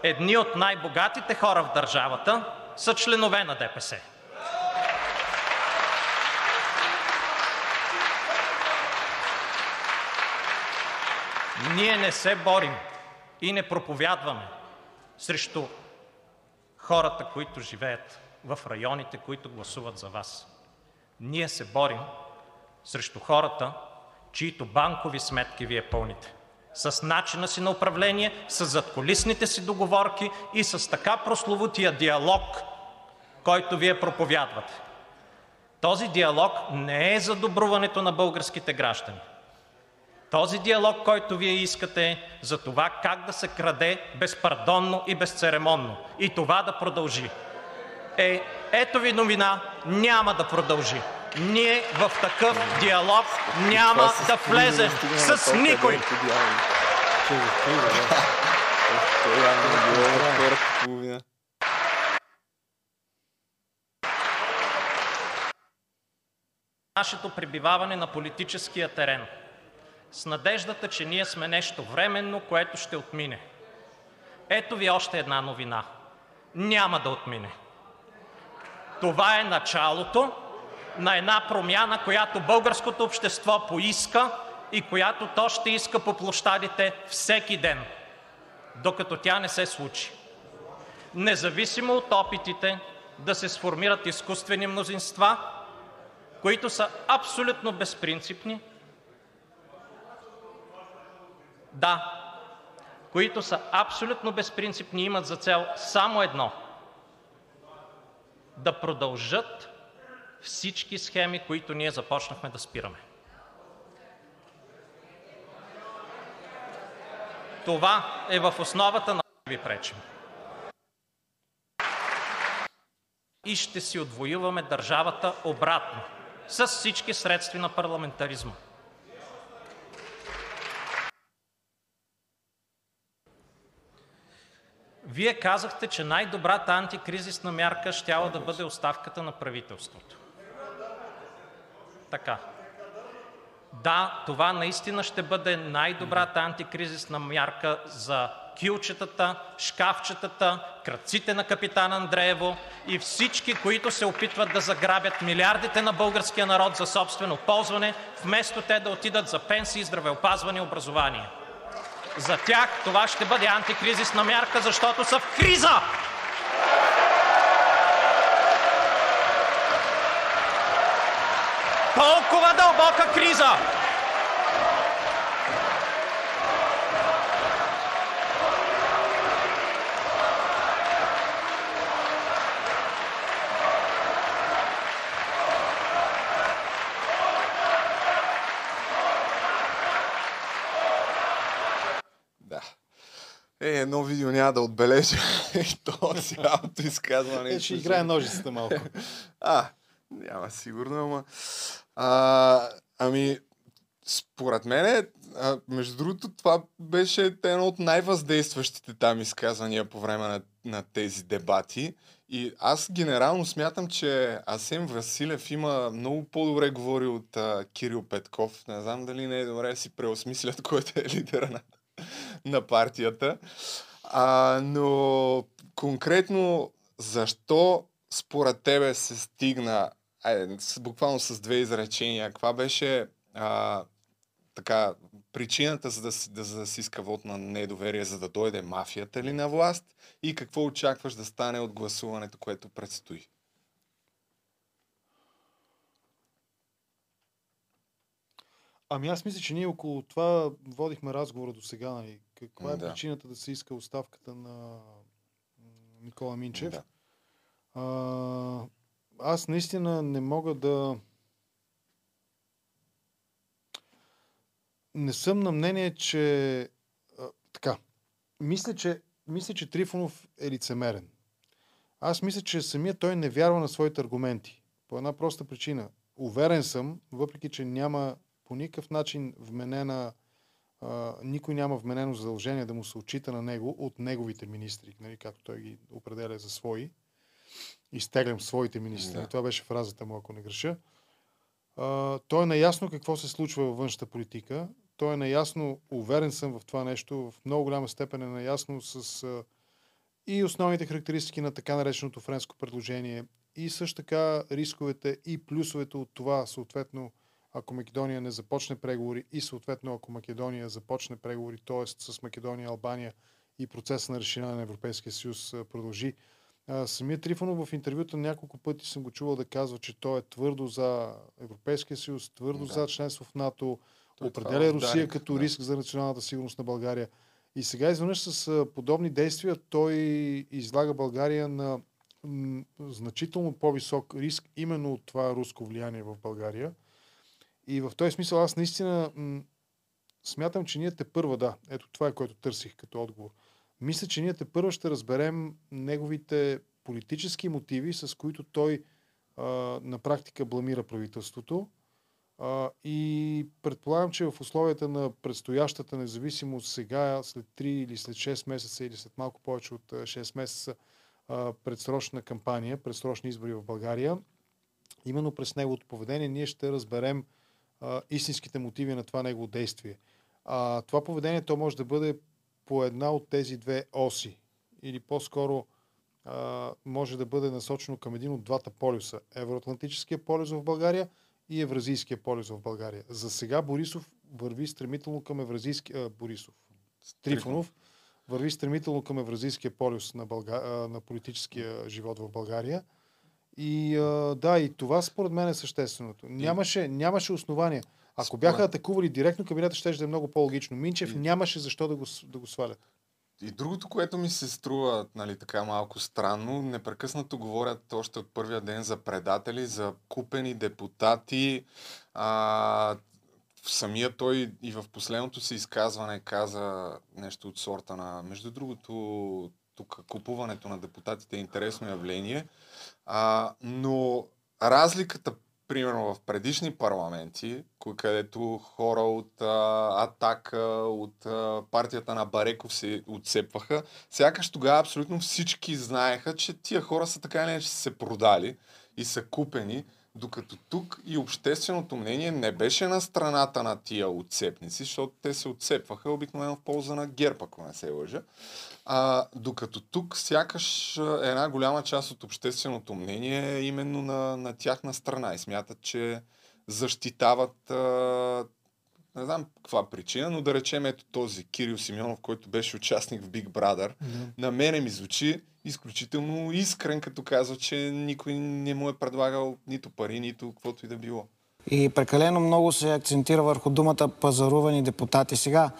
едни от най-богатите хора в държавата са членове на ДПС. Ние не се борим и не проповядваме срещу хората, които живеят в районите, които гласуват за Вас. Ние се борим срещу хората, чиито банкови сметки Вие пълните с начина си на управление, с задколисните си договорки и с така прословутия диалог, който Вие проповядвате. Този диалог не е за добруването на българските граждани. Този диалог, който Вие искате, за това как да се краде безпардонно и безцеремонно и това да продължи, е, ето Ви новина, няма да продължи. Ние в такъв диалог няма да влезем с никой. Нашето пребиваване на политическия терен с надеждата, че ние сме нещо временно, което ще отмине. Ето ви още една новина. Няма да отмине. Това е началото на една промяна, която българското общество поиска и която то ще иска по площадите всеки ден, докато тя не се случи. Независимо от опитите да се сформират изкуствени мнозинства, които са абсолютно безпринципни, да, които са абсолютно безпринципни и имат за цел само едно – да продължат всички схеми, които ние започнахме да спираме. Това е в основата на Ви пречим. И ще си отвоюваме държавата обратно с всички средства на парламентаризма. Вие казахте, че най-добрата антикризисна мярка щяла да бъде оставката на правителството. Така. Да, това наистина ще бъде най-добрата антикризисна мярка за кюлчетата, шкафчетата, крадците на Капитан Андреево и всички, които се опитват да заграбят милиардите на българския народ за собствено ползване, вместо те да отидат за пенсии, здравеопазване и образование. За тях това ще бъде антикризисна мярка, защото са в криза! Толкова дълбока криза! Няма да отбележа *laughs* и то цялото изказване. Е, ще играе ножицата малко. *laughs* А, няма сигурно, ама... А, ами, според мен, а, между другото, това беше едно от най-въздействащите там изказвания по време на, на тези дебати. И аз генерално смятам, че Асен Василев има много по-добре говори от а, Кирил Петков. Не знам дали не е добре да си преосмислят, който е лидера на, на партията. А, но конкретно защо според тебе се стигна, айде, буквално с две изречения, каква беше а, така, причината за да, да, за да си иска вод на недоверие, за да дойде мафията ли на власт и какво очакваш да стане от гласуването, което предстои? Ами аз мисля, че ние около това водихме разговора до сега. Нали? Каква е Да. причината да се иска оставката на Никола Минчев? Да. А, аз наистина не мога да... Не съм на мнение, че... А, така. Мисля че, мисля, че Трифонов е лицемерен. Аз мисля, че самия той не вярва на своите аргументи. По една проста причина. Уверен съм, въпреки че няма по никакъв начин вменена, а, никой няма вменено задължение да му се отчита на него от неговите министри, нали, както той ги определя за свои. Изтеглям своите министри. Да. Да. Това беше фразата му, ако не греша. А, той е наясно какво се случва във външната политика. Той е наясно, уверен съм в това нещо, в много голяма степен е наясно с а, и основните характеристики на така нареченото френско предложение и също така рисковете и плюсовете от това, съответно, ако Македония не започне преговори и съответно ако Македония започне преговори, т.е. с Македония, Албания и процеса на решение на Европейския съюз продължи. Самият Трифонов в интервюта няколко пъти съм го чувал да казва, че той е твърдо за Европейския съюз, твърдо да. за членство в НАТО, той определя е Русия Дарик, като да. риск за националната сигурност на България. И сега изведнъж с подобни действия той излага България на значително по-висок риск именно от това руско влияние в България. И в този смисъл аз наистина м- смятам, че ние те първа, да, ето това е което търсих като отговор. Мисля, че ние те първа ще разберем неговите политически мотиви, с които той а, на практика бламира правителството. А, и предполагам, че в условията на предстоящата независимост сега, след 3 или след 6 месеца или след малко повече от 6 месеца а, предсрочна кампания, предсрочни избори в България, именно през неговото поведение ние ще разберем а, истинските мотиви на това негово действие. А, това поведение то може да бъде по една от тези две оси. Или по-скоро а, може да бъде насочено към един от двата полюса. Евроатлантическия полюс в България и Евразийския полюс в България. За сега Борисов върви стремително към Евразийския... Борисов. Трифонов върви стремително към Евразийския полюс на, Бълга... на политическия живот в България. И а, да, и това според мен е същественото. Нямаше, нямаше основания. Ако бяха атакували директно, кабинета ще да е много по-логично. Минчев и... нямаше защо да го, да го свалят. И другото, което ми се струва нали, така малко странно, непрекъснато говорят още от първия ден за предатели, за купени депутати. А, самия той и в последното си изказване каза нещо от сорта на... Между другото, тук купуването на депутатите е интересно явление, а, но разликата примерно в предишни парламенти, където хора от а, Атака, от а, партията на Бареков се отсепваха, сякаш тогава абсолютно всички знаеха, че тия хора са така или иначе се продали и са купени, докато тук и общественото мнение не беше на страната на тия отцепници, защото те се отцепваха обикновено в полза на ГЕРБ, ако не се лъжа. А, докато тук сякаш една голяма част от общественото мнение е именно на, на тяхна страна и смятат, че защитават а, не знам каква причина, но да речем ето този Кирил Симеонов, който беше участник в Big Brother, mm-hmm. на мене ми звучи изключително искрен, като казва, че никой не му е предлагал нито пари, нито каквото и да било. И прекалено много се акцентира върху думата пазарувани депутати. Сега,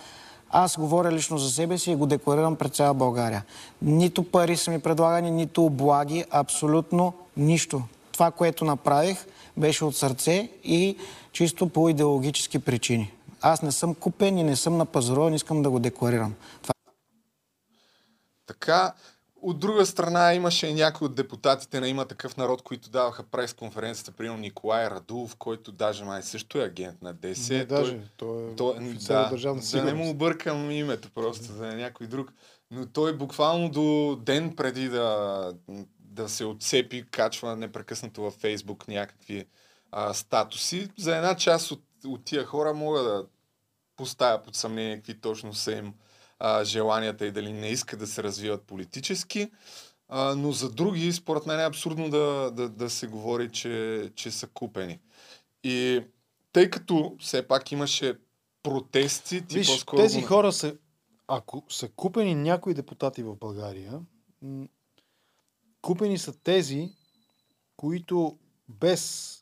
аз говоря лично за себе си и го декларирам пред цяла България. Нито пари са ми предлагани, нито облаги, абсолютно нищо. Това, което направих, беше от сърце и чисто по идеологически причини. Аз не съм купен и не съм напазаруван, искам да го декларирам. Това... Така, от друга страна имаше и някои от депутатите на има такъв народ, които даваха прес-конференцията, примерно Николай Радулов, който даже май също е агент на ДС. Не, той, даже, той, той е да, държавна да не му объркам името просто, за някой друг. Но той буквално до ден преди да, да се отцепи, качва непрекъснато във Фейсбук някакви а, статуси. За една част от, от тия хора мога да поставя под съмнение какви точно са им а, желанията и дали не искат да се развиват политически. А, но за други, според мен е абсурдно да, да, да се говори, че, че са купени. И тъй като все пак имаше протести, ти Виж, по-скоро... тези хора са, ако са купени някои депутати в България, купени са тези, които без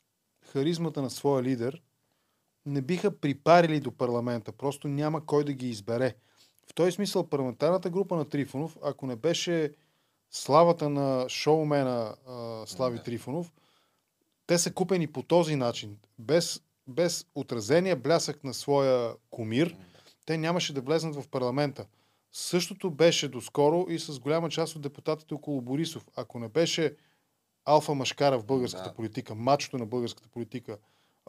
харизмата на своя лидер не биха припарили до парламента. Просто няма кой да ги избере. В този смисъл парламентарната група на Трифонов, ако не беше славата на шоумена а, Слави Трифонов, те са купени по този начин, без, без отразения блясък на своя комир, те нямаше да влезнат в парламента. Същото беше доскоро и с голяма част от депутатите около Борисов. Ако не беше алфа машкара в българската да. политика, мачото на българската политика,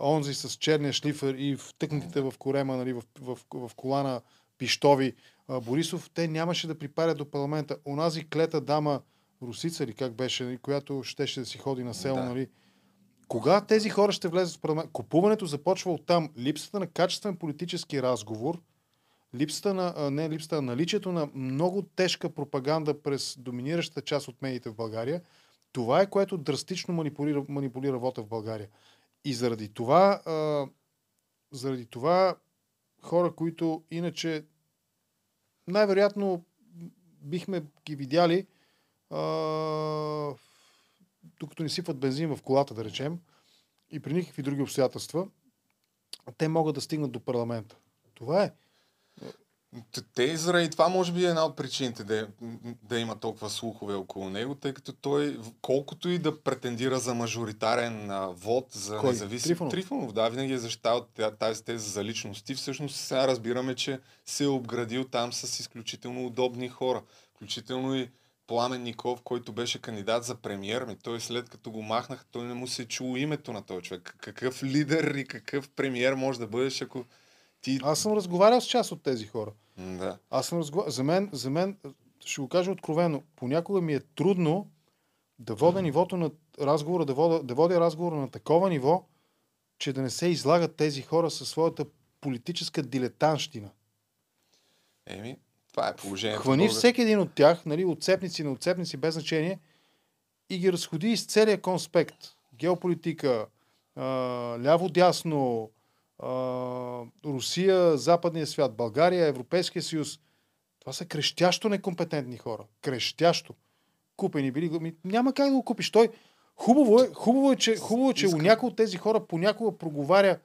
онзи с черния шлифер и втъкнатите в корема, нали, в, в, в колана Пиштови, Борисов, те нямаше да припарят до парламента. Онази клета дама Русица или как беше, която щеше да си ходи на село, да. нали? Кога тези хора ще влезат в парламент? Купуването започва от там. Липсата на качествен политически разговор липсата на, не липсата, а наличието на много тежка пропаганда през доминиращата част от медиите в България, това е което драстично манипулира, манипулира вота в България. И заради това, а, заради това хора, които иначе най-вероятно бихме ги видяли а, докато не сипват бензин в колата, да речем, и при никакви други обстоятелства, те могат да стигнат до парламента. Това е. Те заради това може би е една от причините да, да има толкова слухове около него, тъй като той, колкото и да претендира за мажоритарен а, вод, за Кой? независим... Трифонов? Трифонов, да, винаги е защитавал тази теза за личности. Всъщност сега разбираме, че се е обградил там с изключително удобни хора. Включително и Пламен Ников, който беше кандидат за премьер, ми той след като го махнаха, той не му се е чуло името на този човек. Какъв лидер и какъв премьер може да бъдеш, ако ти... Аз съм разговарял с част от тези хора. Да. Аз съм разговарял. За мен, за мен, ще го кажа откровено, понякога ми е трудно да водя нивото на разговора, да водя, да водя разговора на такова ниво, че да не се излагат тези хора със своята политическа дилетанщина. Еми, това е положението. Хвани в България. всеки един от тях, нали, отцепници на отцепници, без значение, и ги разходи из целия конспект. Геополитика, ляво-дясно, Русия, западния свят, България, Европейския съюз. Това са крещящо некомпетентни хора. Крещящо. Купени били. Няма как да го купиш. Той хубаво е, хубаво е че, хубаво е, че Искам- някой от тези хора понякога проговаря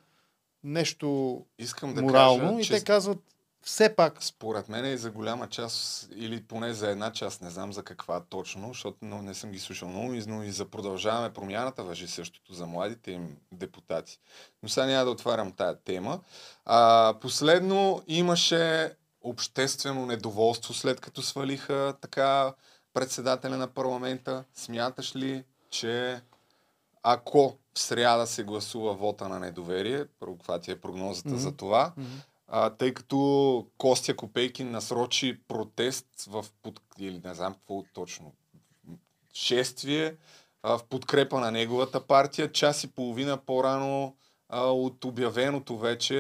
нещо Искам да морално кажа, и че те казват все пак според мен и за голяма част, или поне за една част, не знам за каква точно, защото но не съм ги слушал много, но и за продължаваме промяната въжи същото за младите им депутати. Но сега няма да отварям тая тема. А, последно имаше обществено недоволство след като свалиха така председателя на парламента. Смяташ ли, че ако в сряда се гласува вота на недоверие, първо каква ти е прогнозата Мгм. за това, Мгм. А, тъй като Костя Копейкин насрочи протест в под... или не знам какво точно шествие а, в подкрепа на неговата партия, час и половина по-рано а, от обявеното вече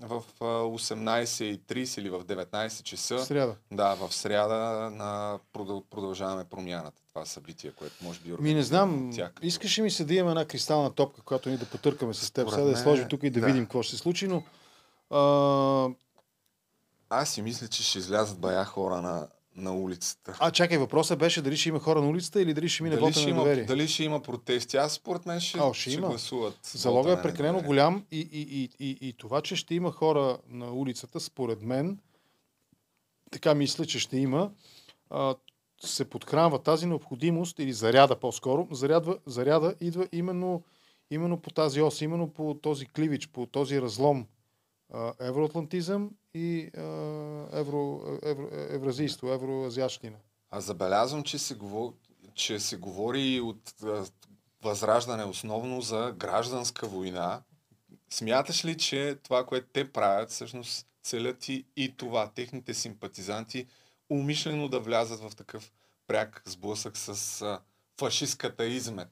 в а, 18.30 или в 19 часа. в сряда. Да, в сряда на продъл- продължаваме промяната. Това събитие, което може би Ми не знам, тях. искаше ми се да имаме една кристална топка, която ни да потъркаме с теб. Сега да я сложим тук и да, да. видим какво ще се случи, но а, Аз си мисля, че ще излязат бая хора на, на улицата. а чакай, въпросът беше дали ще има хора на улицата или дали ще мине Дали вота ще, на има, недоверие. дали ще има протести? Аз според мен ще, О, ще ще има. гласуват. Залога е прекалено голям и, и, и, и, и това, че ще има хора на улицата, според мен, така мисля, че ще има, а, се подхранва тази необходимост или заряда по-скоро. Зарядва, заряда идва именно, именно по тази ос, именно по този кливич, по този разлом а, евроатлантизъм и евро, евро, евразийство, евроазиатщина. А забелязвам, че се, говори, че се говори от възраждане основно за гражданска война. Смяташ ли, че това, което те правят, всъщност целят и, и това, техните симпатизанти, умишлено да влязат в такъв пряк сблъсък с а, фашистката измет?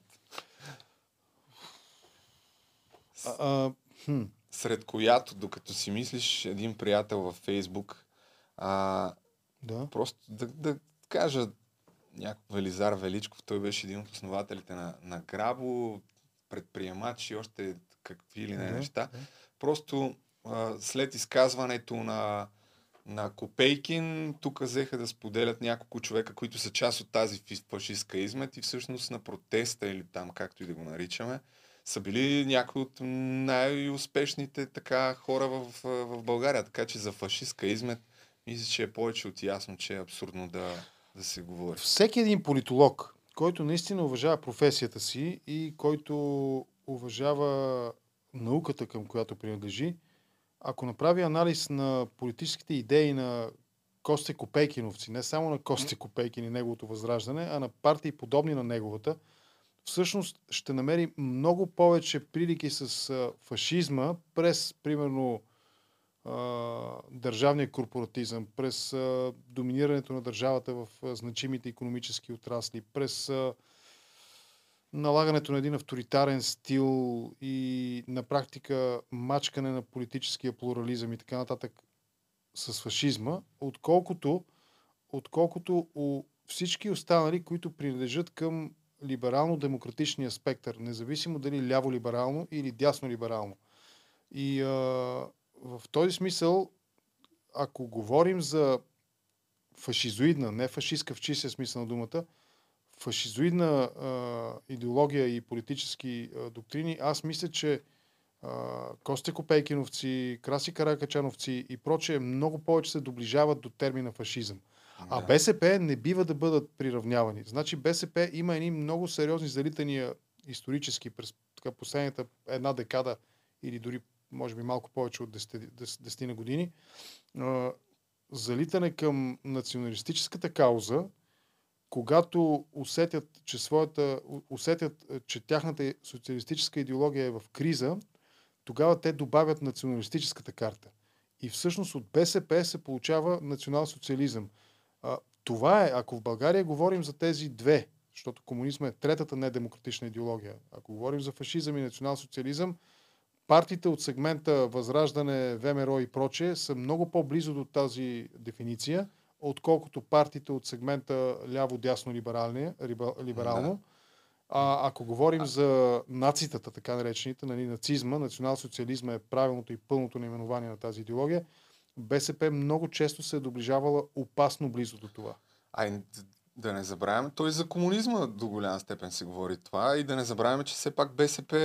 А, а, хм. Сред която, докато си мислиш, един приятел във Фейсбук, а, Да. просто да, да кажа някой Велизар Величков, той беше един от основателите на, на Грабо, предприемач и още какви ли не Да, неща. да. Просто а, след изказването на, на Копейкин, тук взеха да споделят няколко човека, които са част от тази фашистска измет и всъщност на протеста или там, както и да го наричаме, са били някои от най-успешните така хора в, в България. Така че за фашистска измет мисля, че е повече от ясно, че е абсурдно да, да се говори. Всеки един политолог, който наистина уважава професията си и който уважава науката, към която принадлежи, ако направи анализ на политическите идеи на Косте Копейкиновци, не само на Косте Копейкин и неговото възраждане, а на партии подобни на неговата, всъщност ще намери много повече прилики с фашизма през, примерно, държавния корпоратизъм, през доминирането на държавата в значимите економически отрасли, през налагането на един авторитарен стил и на практика мачкане на политическия плурализъм и така нататък. с фашизма, отколкото, отколкото у всички останали, които принадлежат към либерално-демократичния спектър, независимо дали ляво-либерално или дясно-либерално. И а, в този смисъл, ако говорим за фашизоидна, не фашистка в чистия смисъл на думата, фашизоидна а, идеология и политически а, доктрини, аз мисля, че а, Костя Копейкиновци, Краси Каракачановци и прочее много повече се доближават до термина фашизъм. А БСП не бива да бъдат приравнявани. Значи БСП има едни много сериозни залитания исторически през така, последната една декада или дори може би малко повече от 10, 10 на години. Залитане към националистическата кауза, когато усетят, че, своята, усетят, че тяхната социалистическа идеология е в криза, тогава те добавят националистическата карта. И всъщност от БСП се получава национал-социализъм. Това е, ако в България говорим за тези две, защото комунизма е третата недемократична идеология, ако говорим за фашизъм и национал-социализъм, партиите от сегмента Възраждане, ВМРО и прочее са много по-близо до тази дефиниция, отколкото партиите от сегмента ляво-дясно либерално. Да. А, ако говорим а... за нацитата, така наречените, нали, нацизма, национал-социализма е правилното и пълното наименование на тази идеология, БСП много често се е доближавала опасно близо до това. А да не забравяме, той за комунизма до голяма степен се говори това и да не забравяме, че все пак БСП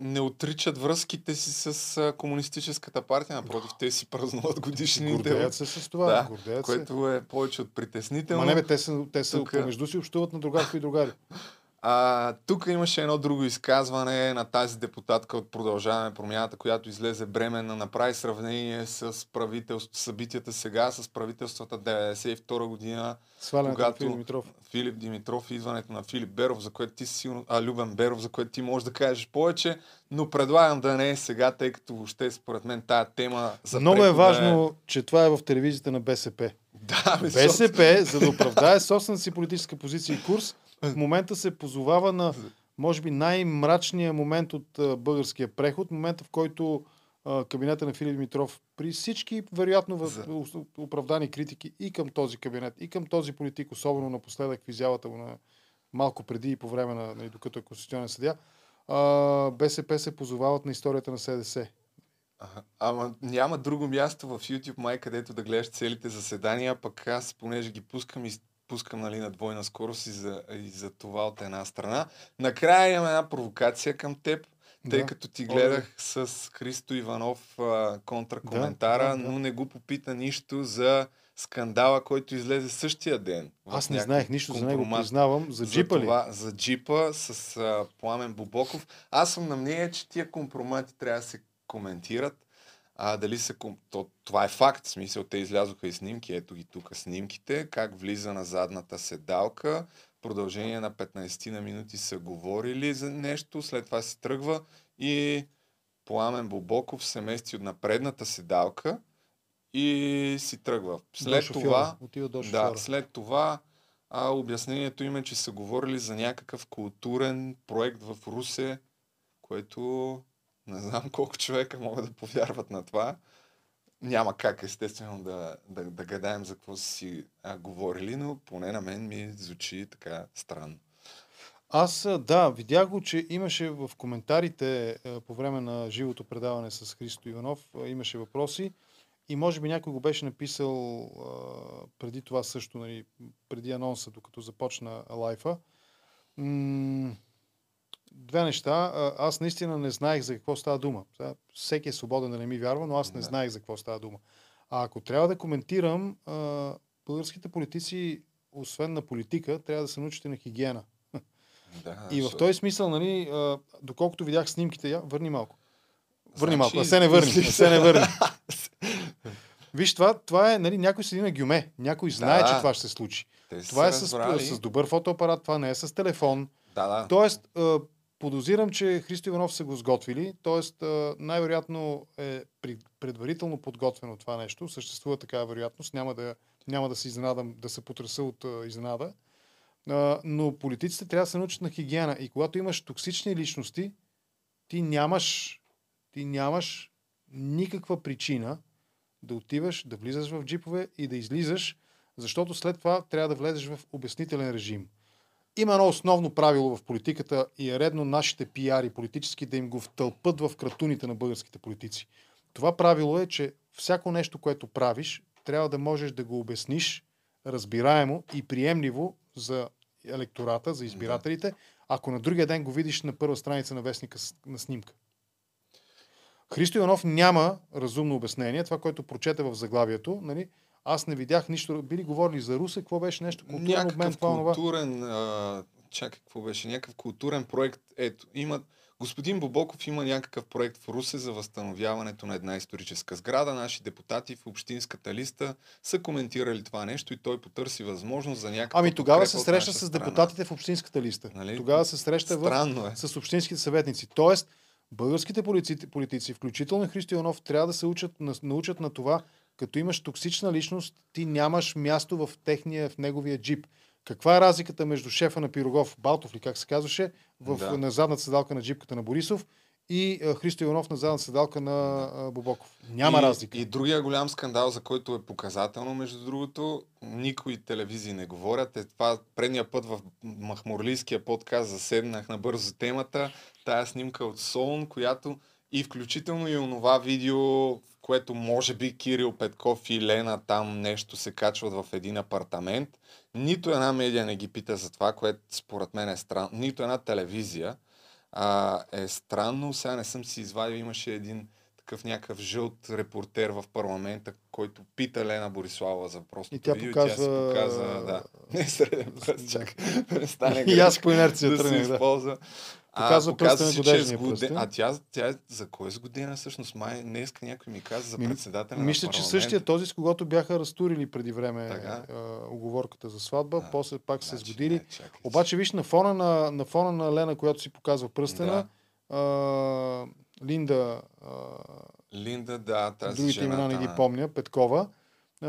не отричат връзките си с комунистическата партия, напротив, те си празнуват годишните. Гордеят се с това. Да, гордеят което се. е повече от притеснително. Ма не бе, те са, те са Тук... помежду си общуват на другарко и другари. *laughs* А, тук имаше едно друго изказване на тази депутатка от Продължаване промяната, която излезе бременна, направи сравнение с правителство, събитията сега, с правителствата 92 година. Свалянето когато Филип Димитров. Филип Димитров, идването на Филип Беров, за което ти си сигурно, а Любен Беров, за което ти можеш да кажеш повече, но предлагам да не е сега, тъй като въобще според мен тая тема за Много е важно, е... че това е в телевизията на БСП. Да, БСП, за да оправдае собствената си политическа позиция и курс, в момента се позовава на, може би, най-мрачния момент от а, българския преход, момента в който а, кабинета на Филип Димитров при всички, вероятно, в, За... оправдани критики и към този кабинет, и към този политик, особено напоследък в изявата му на малко преди и по време на, на докато е конституционен съдия, а, БСП се позовават на историята на СДС. Ага. Ама няма друго място в YouTube, май, където да гледаш целите заседания, пък аз, понеже ги пускам и пускам нали, на двойна скорост и за, и за това от една страна. Накрая имам една провокация към теб, тъй да. като ти гледах О, с Христо Иванов а, контракоментара, да, да, да. но не го попита нищо за скандала, който излезе същия ден. Аз не знаех нищо за него, признавам. За джипа за това, ли? За джипа с а, Пламен Бобоков. Аз съм на мнение, че тия компромати трябва да се коментират а, дали се... То, това е факт, в смисъл, те излязоха и снимки, ето ги тук снимките, как влиза на задната седалка, продължение на 15 на минути са говорили за нещо, след това се тръгва и Пламен Бобоков се мести от напредната седалка и си тръгва. След до това, Отива до да, след това а, обяснението им е, че са говорили за някакъв културен проект в Русе, което не знам колко човека могат да повярват на това. Няма как, естествено, да, да, да гадаем за какво си а, говорили, но поне на мен ми звучи така странно. Аз, да, видях го, че имаше в коментарите по време на живото предаване с Христо Иванов, имаше въпроси и може би някой го беше написал а, преди това също, нали, преди анонса, докато започна лайфа. М- две неща. Аз наистина не знаех за какво става дума. Всеки е свободен да не ми вярва, но аз не знаех за какво става дума. А ако трябва да коментирам, българските политици, освен на политика, трябва да се научите на хигиена. Да, *laughs* и в този смисъл, нали, доколкото видях снимките, я, върни малко. Върни значи... малко, а се не върни, а се не върни. *laughs* Виж, това, това е, нали, някой седи на гюме. Някой знае, да, че това ще се случи. Това е с, с добър фотоапарат, това не е с телефон. Да, да. Тоест, Подозирам, че Христо Иванов са го сготвили, т.е. най-вероятно е предварително подготвено това нещо. Съществува такава вероятност. Няма да, няма да се изненадам, да се потряса от изненада. Но политиците трябва да се научат на хигиена. И когато имаш токсични личности, ти нямаш, ти нямаш никаква причина да отиваш, да влизаш в джипове и да излизаш, защото след това трябва да влезеш в обяснителен режим. Има едно основно правило в политиката и е редно нашите пиари политически да им го втълпат в кратуните на българските политици. Това правило е, че всяко нещо, което правиш, трябва да можеш да го обясниш разбираемо и приемливо за електората, за избирателите, ако на другия ден го видиш на първа страница на вестника на снимка. Христо Иванов няма разумно обяснение. Това, което прочете в заглавието, нали, аз не видях нищо. Били говорили за Русе, какво беше нещо културен обмен, Някакъв това, онова. културен, а, чакай, какво беше? Някакъв културен проект. Ето, има, господин Бобоков има някакъв проект в Русе за възстановяването на една историческа сграда. Наши депутати в общинската листа са коментирали това нещо и той потърси възможност за някаква Ами тогава се среща с страна. депутатите в общинската листа. Нали? Тогава се среща Странно в, е. с общинските съветници. Тоест, българските политици, политици включително Христо Иванов, трябва да се учат, на- научат на това, като имаш токсична личност, ти нямаш място в техния, в неговия джип. Каква е разликата между шефа на Пирогов, Балтов ли как се казваше, в, Да. на задната седалка на джипката на Борисов и Христо Иванов на задната седалка на Бобоков? Няма и, разлика. И другия голям скандал, за който е показателно, между другото, никои телевизии не говорят. Е това предния път в Махмурлийския подкаст заседнах набързо темата. Тая снимка от Солун, която и включително и онова видео, в което може би Кирил Петков и Лена там нещо се качват в един апартамент. Нито една медия не ги пита за това, което според мен е странно. Нито една телевизия а, е странно. Сега не съм си извадил, имаше един такъв някакъв жълт репортер в парламента, който пита Лена Борислава за въпросното И тя видео показва- и тя си показа, да, *laughs* не среден пръст, чакай, да не стане И аз по инерция да тръгнах, да. използва. Показва пръста на си, че е пръст, А тя, тя за кой е сгодена всъщност? Май днеска някой ми каза за Ми, председателя Мисля, на че същия този, с когото бяха разтурили преди време Така. а, оговорката за сватба, после пак се Значи, сгодили. не, чакай, Обаче, виж, на фона на, на фона на Лена, която си показва пръстена, а, Линда, а, Линда, да, тази другите жена, имена не ги да. помня, Петкова, а,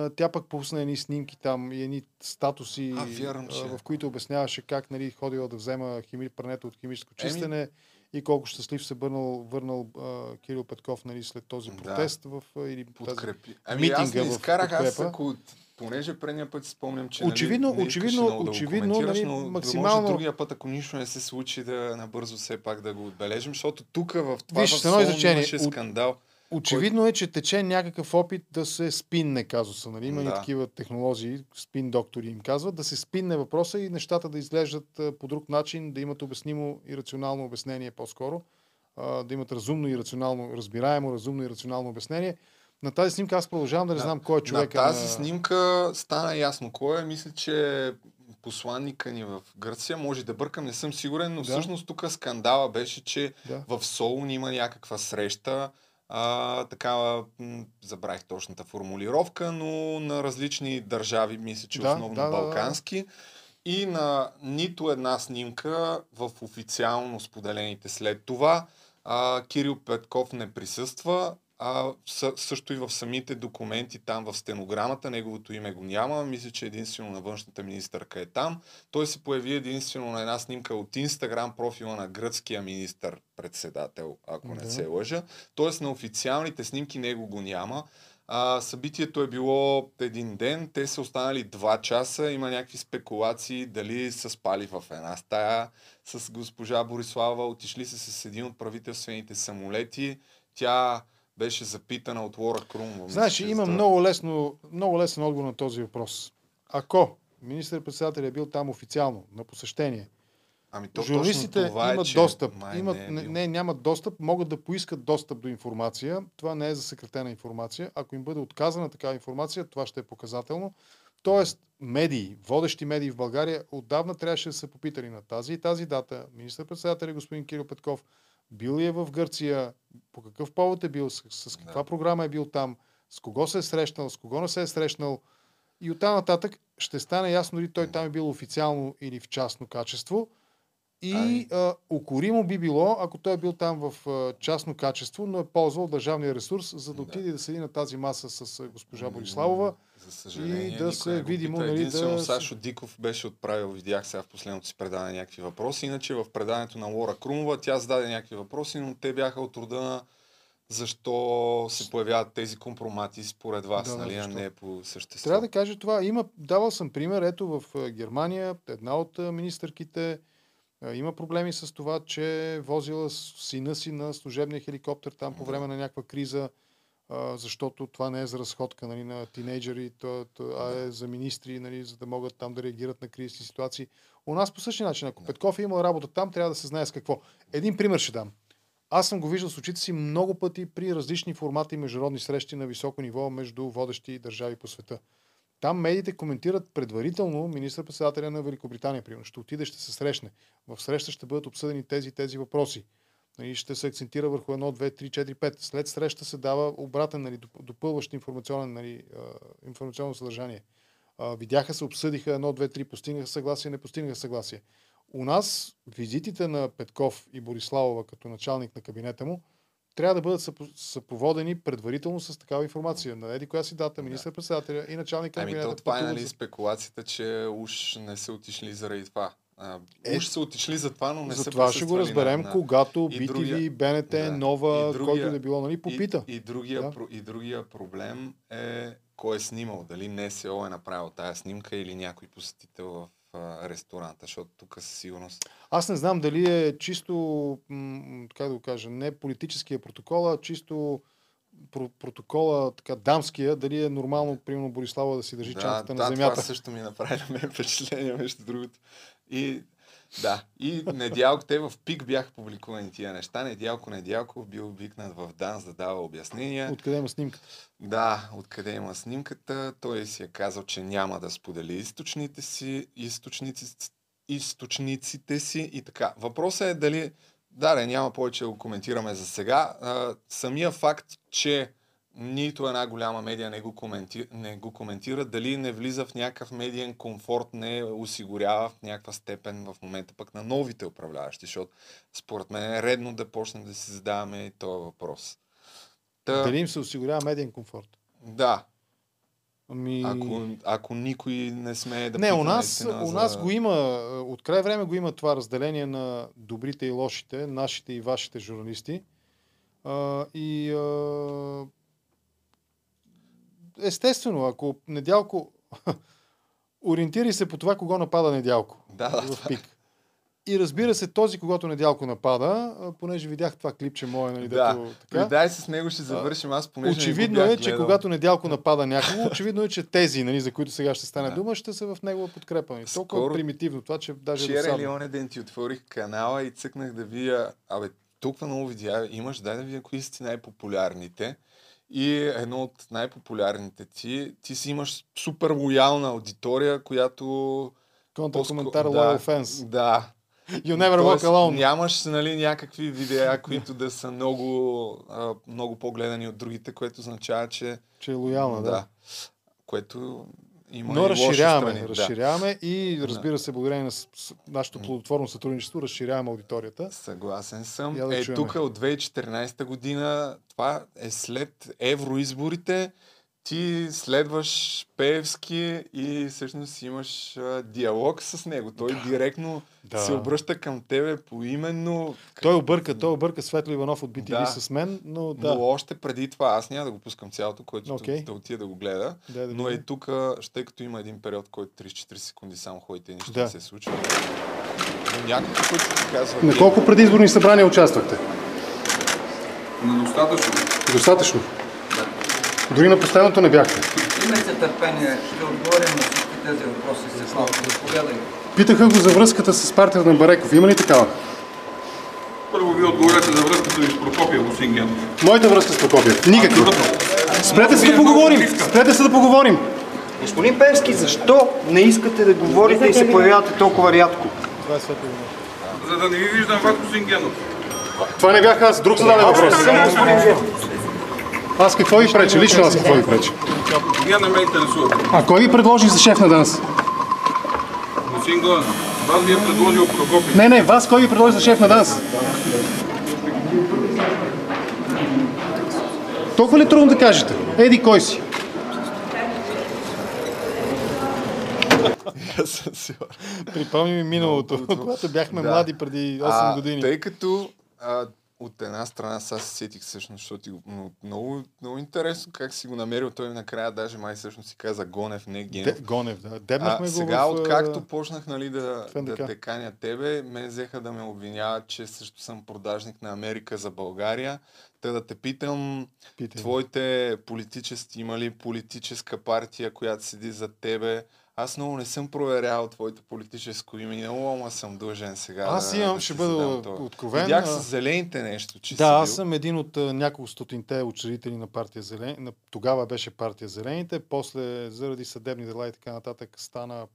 тя пък пусна едни снимки там и едни статуси, А, вярно, а, че. в които обясняваше как нали, ходила да взема хими, прането от химическо Еми- чистене и колко щастлив се върнал, върнал а, Кирил Петков нали, след този Да. протест в, а, или тази Подкрепи. Ами аз митинга не в изкарах, аз ако, понеже предния път си спомням, че Очевидно- нали, не очевидно- много да очевидно, нали, но максимално- може другия път, ако нищо не се случи, да набързо все пак да го отбележим, защото тук в това Виж, в едно изречение, имаше от- скандал. Очевидно е, че тече някакъв опит да се спинне казуса. Нали? Има и Да. такива технологии, спин доктори им казват, да се спинне въпроса и нещата да изглеждат по друг начин, да имат обяснимо и рационално обяснение по-скоро, да имат разумно и рационално, разбираемо, разумно и рационално обяснение. На тази снимка аз продължавам да не знам кой е човека. На тази на... снимка стана ясно кой е. Мисля, че посланника ни в Гърция. Може да бъркам, не съм сигурен, но Да. всъщност тук скандала беше, че Да. в Солун има някаква среща. А, такава, м, забравих точната формулировка, но на различни държави, мисля, че Да, основно да, да, да. балкански. И на нито една снимка в официално споделените след това а, Кирил Петков не присъства, а съ, също и в самите документи, там в стенограмата, неговото име го няма. Мисля, че единствено на външната министърка е там. Той се появи единствено на една снимка от Инстаграм профила на гръцкия министър-председател, ако не Да. се лъжа. Тоест на официалните снимки него го няма. А, събитието е било един ден, те са останали два часа, има някакви спекулации дали са спали в една стая с госпожа Борислава, отишли се с един от правителствените самолети. Тя беше запитана от Лора Крумова. Знаеш, има много, лесно, много лесен отговор на този въпрос. Ако министър-председател е бил там официално, на посещение, Ами то Журналистите това имат е, че достъп. май Имат, не е не, бил. не, нямат достъп, могат да поискат достъп до информация. Това не е засекретена информация. Ако им бъде отказана такава информация, това ще е показателно. Тоест, медии, водещи медии в България, отдавна трябваше да се попитали на тази и тази дата. Министър-председателя господин Кирил Петков бил ли е в Гърция, по какъв повод е бил, с, с каква програма е бил там, с кого се е срещнал, с кого не се е срещнал. И оттам нататък ще стане ясно дали той там е бил официално или в частно качество. И а, укоримо би било, ако той е бил там в а, частно качество, но е ползвал държавния ресурс, за да отиде да седи на тази маса с а, госпожа Бориславова За съжаление, и да се видимо, нали, Единствено да... Сашо Диков беше отправил, видях сега в последното си предаване някакви въпроси. Иначе в предаването на Лора Крумова тя зададе някакви въпроси, но те бяха от рода на защо се появяват тези компромати според вас, Да, нали, а не по същество. Трябва да кажа това. Има, давал съм пример. Ето в Германия една от министърките има проблеми с това, че возила с- сина си на служебния хеликоптер там по време на някаква криза, а, защото това не е за разходка нали, на тинейджери, то, то, а е за министри, нали, за да могат там да реагират на кризисни ситуации. У нас по същия начин, ако Петков е имал работа там, трябва да се знае с какво. Един пример ще дам. Аз съм го виждал с очите си много пъти при различни формати международни срещи на високо ниво между водещи държави по света. Там медиите коментират предварително министър-председателя на Великобритания, примерно. Ще отиде, ще се срещне. В среща ще бъдат обсъдени тези тези въпроси. Нали, ще се акцентира върху 1, 2, 3, 4, 5. След среща се дава обратен, нали, доп- допълващ информационен, нали, информационно съдържание. Видяха се, обсъдиха 1, 2, 3, постигнаха съгласие, не постигнаха съгласие. У нас визитите на Петков и Бориславова като началник на кабинета му трябва да бъдат съпо- съпроводени предварително с такава информация. На еди коя си дата, министър-председателя и началник на Ами кабинета. то това е нали, спекулацията, че уж не са отишли заради това. А, Е, уж са отишли за това, но не За са това ще го разберем, на, когато BTV, другия- БНТ, да. Нова, другия- който да е било, нали, попита. И, и, другия, Да. да. и другия проблем е кой е снимал. Дали НСО е направил тая снимка или някой посетител в ресторанта, защото тук със сигурност... Аз не знам дали е чисто, как да го кажа, не политическия протокол, а чисто про- протокола, така, дамския, дали е нормално, примерно, Борислава да си държи да, чантата да, на земята. това също ми направи на мен впечатление, между другото. И да, и Недялко, те в пик бяха публикувани тия неща. Недялко Недялков бил викнат в ДАНС да дава обяснения. Откъде има снимката? Да, откъде има снимката. Той си е казал, че няма да сподели източните си, източници, източниците си и така. Въпросът е дали... Да, не, няма повече да го коментираме за сега. А, самия факт, че нито една голяма медия не го, коменти... не го коментира, дали не влиза в някакъв медиен комфорт, не осигурява в някаква степен в момента пък на новите управляващи, защото според мен е редно да почнем да си задаваме този въпрос. Та... Дали им се осигурява медиен комфорт? Да. Ами... Ако, ако никой не смее да не, у нас, у нас за... го има, от край време го има това разделение на добрите и лошите, нашите и вашите журналисти. А, и а, естествено, ако Недялко *laughs* ориентири се по това, кого напада Недялко Да, да, в пик. И разбира се, този, когато Недялко напада, понеже видях това клипче мое, нали, Да. дето така. дай с него ще завършим. Аз понеже Очевидно е, че когато Недялко напада някого, *laughs* очевидно е, че тези, нали, за които сега ще стане Да. дума, ще са в негова подкрепа. И толкова Скоро- примитивно това, че даже Вчера или досадно. оня ден ти отворих канала и цъкнах да видя, абе, толкова много видеа имаш, дай да видя кои са ти най-популярните. И едно от най-популярните ти, ти си имаш супер лоялна аудитория, която... Контракоментар по-ско- Loyal Fans. Да. You never Тоест, walk alone. Нямаш нали, някакви видеа, които да са много, а, много по-гледани от другите, което означава, че... Че е лоялна, да. Което има и Но лоши разширяваме, страни. разширяваме и разбира се, благодарение на нашето плодотворно сътрудничество, разширяваме аудиторията. Съгласен съм. Да е, тук от 2014 година, това е след евроизборите, ти следваш Пеевски и всъщност имаш диалог с него. Той директно Да. се обръща към тебе поименно. Той обърка, той обърка Светло Иванов от BTV Да. с мен, но да. Но още преди това, аз няма да го пускам цялото, който Окей. okay. да отида да го гледа. Да, да но е тук, ще като има един период, който 34 секунди само ходите и нищо Да. не се случва. Но някакво, който ти казва... На «Е, колко предизборни събрания участвахте? На достатъчно. Достатъчно. Дори на последното не бяхте. Имайте търпение, ще отговорим на всички тези въпроси след малко. Заповядай. Питаха го за връзката с партията на Бареков. Има ли такава? Първо ви отговорете за връзката ви с Прокопия, господин Генов. Моята връзка с Прокопиев. Никаква. Спрете се да поговорим. Спрете се да поговорим. Господин Певски, защо не искате да говорите и се появявате толкова рядко? Е. За да не ви виждам вас, господин Генов. Това не бях аз. Друг зададе въпрос. Аз какво ви преча? Лично аз какво ви преча? А кой ви предложи за шеф на ДАНС? Господин Гоен, вас ви е предложил Прокопия. Не, не, вас кой ви предложи за шеф на ДАНС? Толкова ли е трудно да кажете? Еди, кой си? *laughs* Припомни ми миналото, когато бяхме Да. млади преди 8 а, години. Тъй като а, от една страна, сега се сетих всъщност, защото ти го- но много, много интересно как си го намерил. Той накрая даже май всъщност си каза Гонев, не Генов. Де, Гонев, да. Дебнахме а, го сега, в, откакто почнах нали, да, в НДК. да те каня тебе, ме взеха да ме обвиняват, че също съм продажник на Америка за България. Та да те питам, Питай. твоите политически, има ли политическа партия, която седи за тебе? Аз много не съм проверявал твоето политическо име и много ама съм дължен сега. Аз да, имам, да ще бъда откровен, Видях с зелените нещо, че Да, си аз бил. съм един от няколко стотинте учредители на партия Зелен. На, тогава беше партия Зелените, после заради съдебни дела и така нататък стана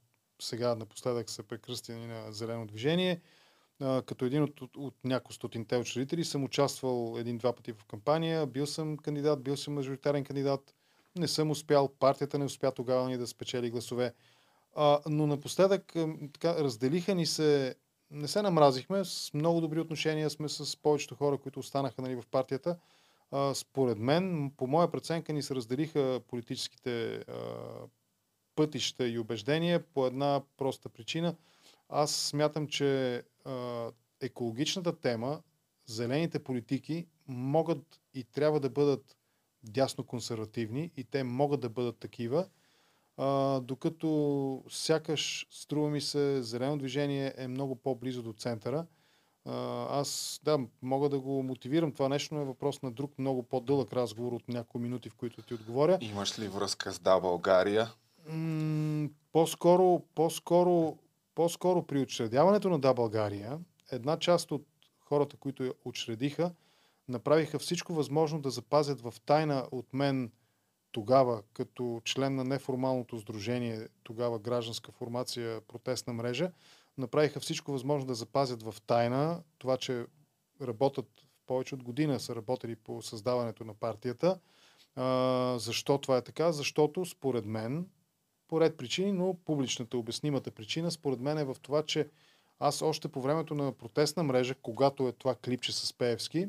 сега напоследък се прекръсти на Зелено движение. А, като един от, от, от няколко стотинте учредители съм участвал един-два пъти в кампания, бил съм кандидат, бил съм мажоритарен кандидат, не съм успял, партията не успя тогава ни да спечели гласове. А, но напоследък така, разделиха ни се, не се намразихме, с много добри отношения сме с повечето хора, които останаха нали, в партията. А, според мен, по моя преценка, ни се разделиха политическите а, пътища и убеждения по една проста причина. Аз смятам, че а, екологичната тема, зелените политики могат и трябва да бъдат дясно консервативни и те могат да бъдат такива, а, докато сякаш, струва ми се, зелено движение е много по-близо до центъра. А, аз, да, мога да го мотивирам. Това нещо е въпрос на друг много по-дълъг разговор от няколко минути, в които ти отговоря. Имаш ли връзка с Да България? М, по-скоро, по-скоро, по-скоро при учредяването на Да България, една част от хората, които я учредиха, направиха всичко възможно да запазят в тайна от мен тогава, като член на неформалното сдружение, тогава гражданска формация протестна мрежа, направиха всичко възможно да запазят в тайна това, че работят повече от година са работили по създаването на партията. А, защо това е така? Защото според мен, по ред причини, но публичната обяснимата причина според мен е в това, че аз още по времето на протестна мрежа, когато е това клипче с Пеевски,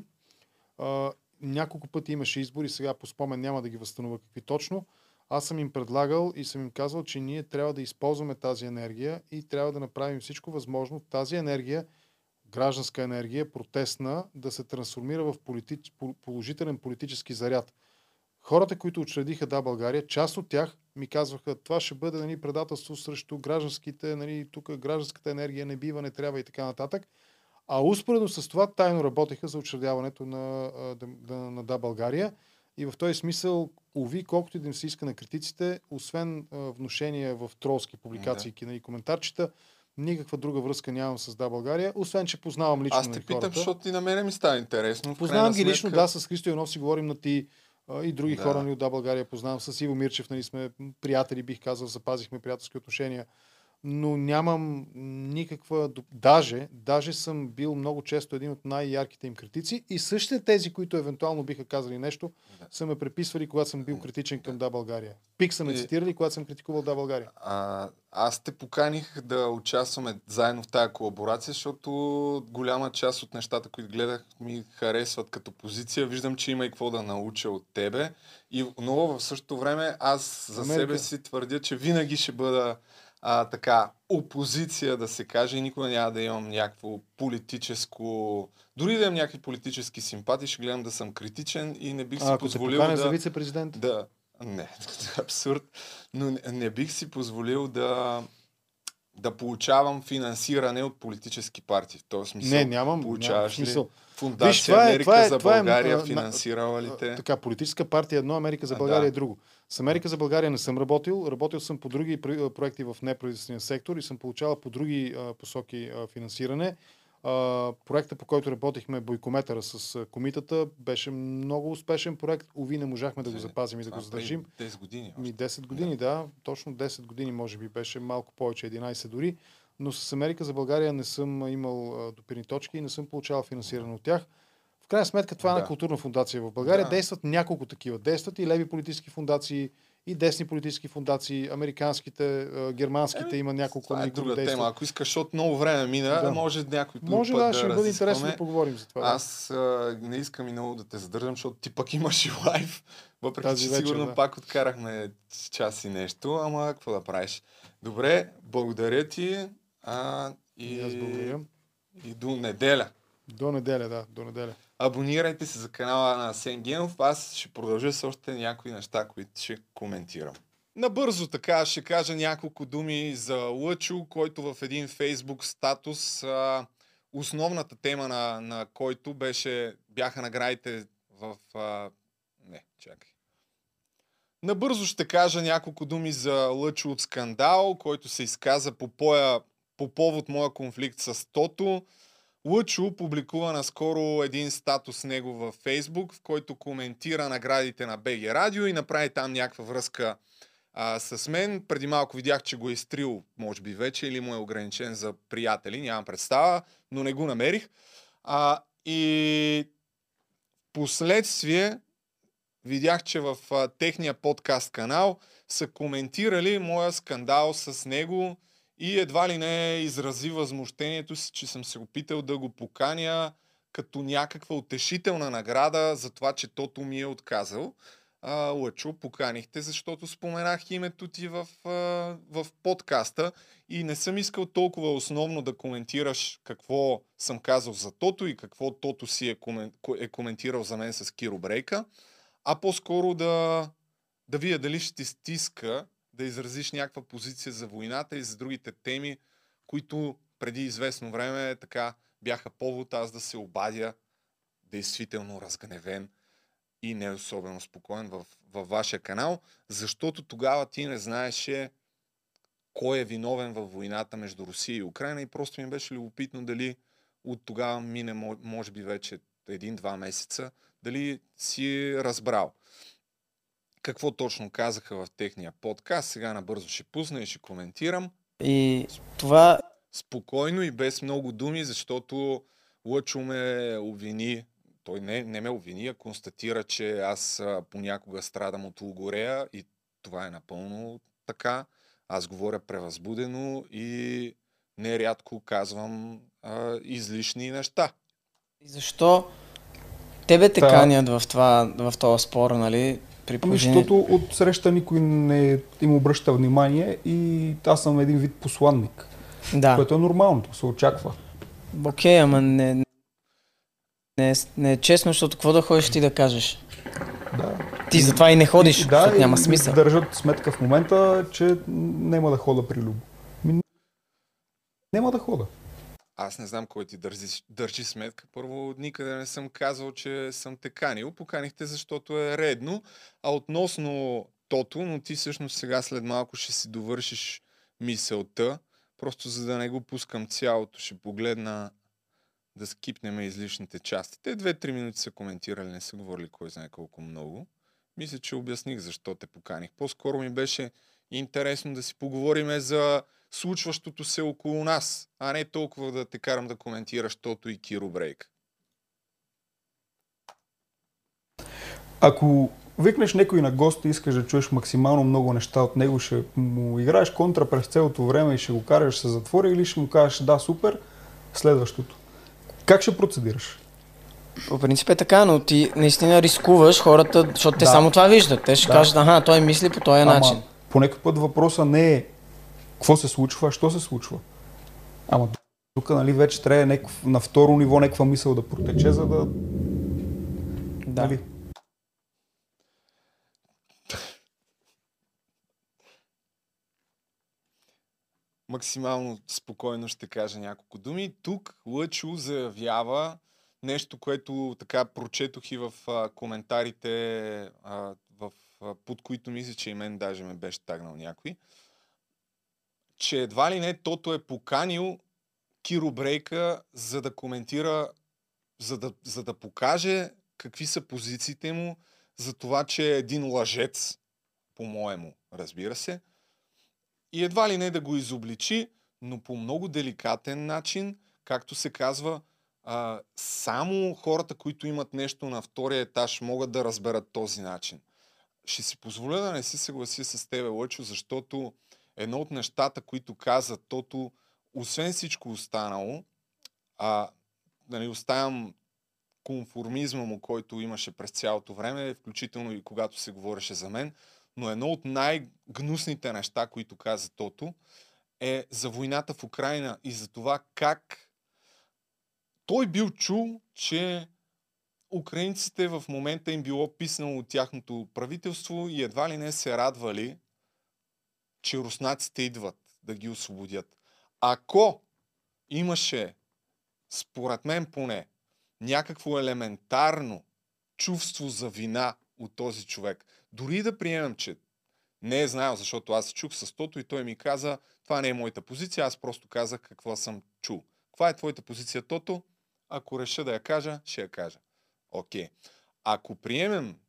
а, няколко пъти имаше избори, сега по спомен няма да ги възстановя какви точно. Аз съм им предлагал и съм им казал, че ние трябва да използваме тази енергия и трябва да направим всичко възможно тази енергия, гражданска енергия, протестна, да се трансформира в политич, пол- положителен политически заряд. Хората, които учредиха Да България, част от тях ми казваха, това ще бъде нали, предателство срещу гражданските, нали, тук гражданската енергия не бива, не трябва и така нататък. А успоредно с това тайно работеха за учредяването на, а, да- да- на Да България. И в този смисъл, уви, колкото и да им се иска на критиците, освен а, внушения в тролски публикации да. и коментарчета, никаква друга връзка нямам с Да България, освен че познавам лично Аз те нали, питам, хората. защото и на мене ми става интересно. Познавам ги лично, да, с Христо Иванов си говорим на ти и други Да. хора нали, от Да България познавам. С Иво Мирчев нали, сме приятели, бих казал, запазихме приятелски отношения. Но нямам никаква... Даже, даже съм бил много често един от най-ярките им критици и същите тези, които евентуално биха казали нещо, са ме преписвали, когато съм бил критичен към Да България. Пик са ме И- цитирали, когато съм критикувал Да България. А, аз те поканих да участваме заедно в тази колаборация, защото голяма част от нещата, които гледах, ми харесват като позиция. Виждам, че има и какво да науча от тебе. И, но в същото време аз за Америка. себе си твърдя, че винаги ще бъда а, така опозиция, да се каже, и никога няма да имам някакво политическо... Дори да имам някакви политически симпатии, ще гледам да съм критичен и не бих си А, ако позволил поканя да... за вице-президент? Да, не, *laughs* абсурд. Но не, не бих си позволил да, да получавам финансиране от политически партии. В този смисъл, Не, нямам. Получаваш нямам ли. Фундация Виж, това е- Америка това е- за това е, България, на- финансирала ли те? Така, политическа партия е едно, Америка за България да. е друго. С Америка за България не съм работил. Работил съм по други пр- проекти в неправителствения сектор и съм получавал по други посоки финансиране. Проекта, по който работихме, Бойкометъра с комитата, беше много успешен проект. Ови, не можахме да го запазим и да го задържим. 10 години. Ми 10 години, да. Точно 10 години, може би беше малко повече, 11 дори. Но с Америка за България не съм имал допирни точки и не съм получавал финансиране от тях. В крайна сметка това е Да. една културна фундация в България. Да. Действат няколко такива. Действат и леви политически фундации, и десни политически фундации, американските, германските има няколко. Това е друга действат. тема. Ако искаш, защото много време мина, Да. може някой друг Може път да, да ще бъде интересно да поговорим за това. Аз а, не искам и много да те задържам, защото ти пък имаш и лайв. Въпреки, Тази че вечер, сигурно да. пак откарахме час и нещо, ама какво да правиш? Добре, благодаря ти. А, и, И аз благодаря. и до неделя. До неделя, да, до неделя. Абонирайте се за канала на Асен Генов. Аз ще продължа с още някои неща, които ще коментирам. Набързо така ще кажа няколко думи за Лъчо, който в един фейсбук статус, а, основната тема на, на който беше, бяха наградите в... А, не, чакай. Набързо ще кажа няколко думи за Лъчо от скандал, който се изказа по, поя, по повод моя конфликт с Тото. Лъчо публикува наскоро един статус него във Фейсбук, в който коментира наградите на БГ Радио и направи там някаква връзка а, с мен. Преди малко видях, че го е изтрил, може би вече, или му е ограничен за приятели, нямам представа, но не го намерих. А, и последствие видях, че в а, техния подкаст канал са коментирали моя скандал с него и едва ли не изрази възмущението си, че съм се опитал да го поканя като някаква утешителна награда за това, че тото ми е отказал. А, Лъчо, поканихте, защото споменах името ти в, в подкаста и не съм искал толкова основно да коментираш какво съм казал за Тото и какво Тото си е, е коментирал за мен с Киро Брейка, а по-скоро да, да видя дали ще ти стиска да изразиш някаква позиция за войната и за другите теми, които преди известно време така бяха повод аз да се обадя действително разгневен и не особено спокоен в, във вашия канал, защото тогава ти не знаеше кой е виновен във войната между Русия и Украина и просто ми беше любопитно дали от тогава мине, може би вече един-два месеца, дали си разбрал какво точно казаха в техния подкаст. Сега набързо ще пусна и ще коментирам. И това... Спокойно и без много думи, защото Лъчо ме обвини, той не, не ме обвини, а констатира, че аз понякога страдам от логорея и това е напълно така. Аз говоря превъзбудено и нерядко казвам а, излишни неща. И защо тебе те канят в, това, в този спор, нали? При ами, защото от среща никой не им обръща внимание и аз съм един вид посланник. Да. Което е нормално, се очаква. Окей, okay, ама не, не, не е честно, защото какво да ходиш ти да кажеш? Да. Ти затова и не ходиш, да, защото няма смисъл. Да, държат сметка в момента, че няма да хода при Любо. Няма да хода. Аз не знам кой ти държи, държи сметка. Първо, никъде не съм казал, че съм те канил. Поканихте, защото е редно. А относно тото, но ти всъщност сега след малко ще си довършиш мисълта. Просто за да не го пускам цялото, ще погледна да скипнем излишните части. Те две-три минути са коментирали, не са говорили кой знае колко много. Мисля, че обясних защо те поканих. По-скоро ми беше интересно да си поговорим за случващото се около нас, а не толкова да те карам да коментираш тото и Киро Брейк. Ако викнеш някой на гост и искаш да чуеш максимално много неща от него, ще му играеш контра през цялото време и ще го караш се затвори или ще му кажеш да, супер, следващото. Как ще процедираш? По принцип е така, но ти наистина рискуваш хората, защото те само това виждат. Те ще да. кажат, аха, той мисли по този Ама, начин. По някой път въпроса не е какво се случва, що се случва. Ама тук нали, вече трябва някакъв, на второ ниво някаква мисъл да протече, за да... Да. Нали? Максимално спокойно ще кажа няколко думи. Тук Лъчо заявява нещо, което така прочетох и в а, коментарите, а, в, а, под които мисля, че и мен даже ме беше тагнал някой че едва ли не Тото е поканил Киро Брейка, за да коментира, за да, за да покаже какви са позициите му, за това, че е един лъжец, по-моему, разбира се. И едва ли не да го изобличи, но по много деликатен начин, както се казва, а, само хората, които имат нещо на втория етаж, могат да разберат този начин. Ще си позволя да не се съглася с тебе, Лъчо, защото едно от нещата, които каза Тото, освен всичко останало, а, нали, оставям конформизма му, който имаше през цялото време, включително и когато се говореше за мен, но едно от най-гнусните неща, които каза Тото, е за войната в Украина и за това как той бил чул, че украинците в момента им било писнало от тяхното правителство и едва ли не се радвали, че руснаците идват да ги освободят. Ако имаше, според мен поне, някакво елементарно чувство за вина от този човек, дори да приемем, че не е знаел, защото аз се чух с Тото и той ми каза, това не е моята позиция, аз просто казах какво съм чул. Каква е твоята позиция, Тото? Ако реша да я кажа, ще я кажа. Окей. Ако приемем,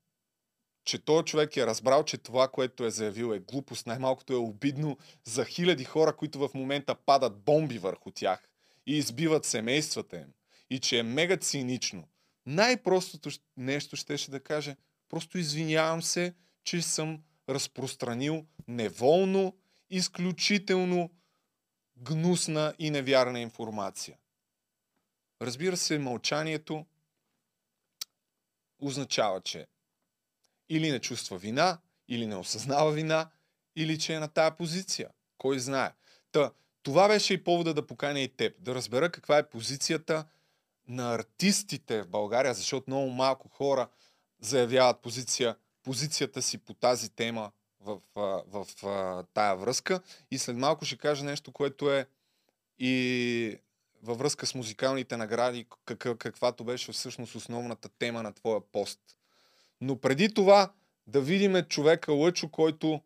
че този човек е разбрал, че това, което е заявил е глупост, най-малкото е обидно за хиляди хора, които в момента падат бомби върху тях и избиват семействата им, и че е мега цинично, най-простото нещо щеше да каже, просто извинявам се, че съм разпространил неволно, изключително гнусна и невярна информация. Разбира се, мълчанието означава, че или не чувства вина, или не осъзнава вина, или че е на тая позиция. Кой знае. Та, това беше и повода да поканя и теб, да разбера каква е позицията на артистите в България, защото много малко хора заявяват позиция, позицията си по тази тема в, в, в, в тая връзка. И след малко ще кажа нещо, което е и във връзка с музикалните награди, как, каквато беше всъщност основната тема на твоя пост. Но преди това да видим човека Лъчо, който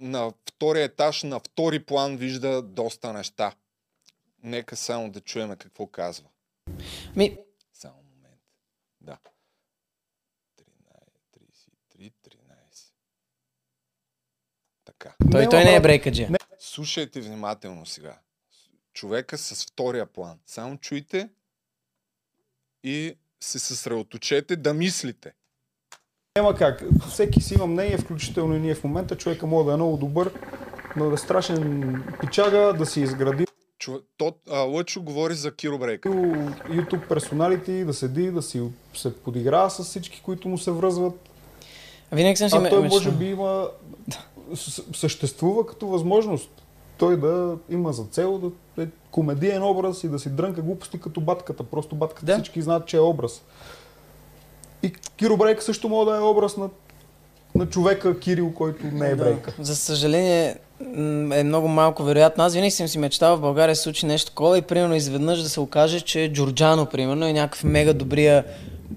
на втория етаж, на втори план вижда доста неща. Нека само да чуем какво казва. Ми... Само момент. Да. 13, 33, 13. Така. Той, той не е брейкаджи. Слушайте внимателно сега. Човека с втория план. Само чуйте и се съсредоточете да мислите. Няма как. Всеки си има мнение, включително и ние в момента. Човека може да е много добър, но да е страшен пичага, да си изгради Чу... То, а, Лъчо говори за Киро Брейк. YouTube персоналити, да седи, да си се подиграва с всички, които му се връзват. Винаги съм си а той може би има... съществува като възможност. Той да има за цел да е комедиен образ и да си дрънка глупости като батката. Просто батката да. всички знаят, че е образ. И Киро Брейк също може да е образ на, на човека Кирил, който не е брейка. За съжаление е много малко вероятно. Аз винаги съм си мечтал в България да се случи нещо такова и примерно изведнъж да се окаже, че Джорджано, примерно, е някакъв мега добрия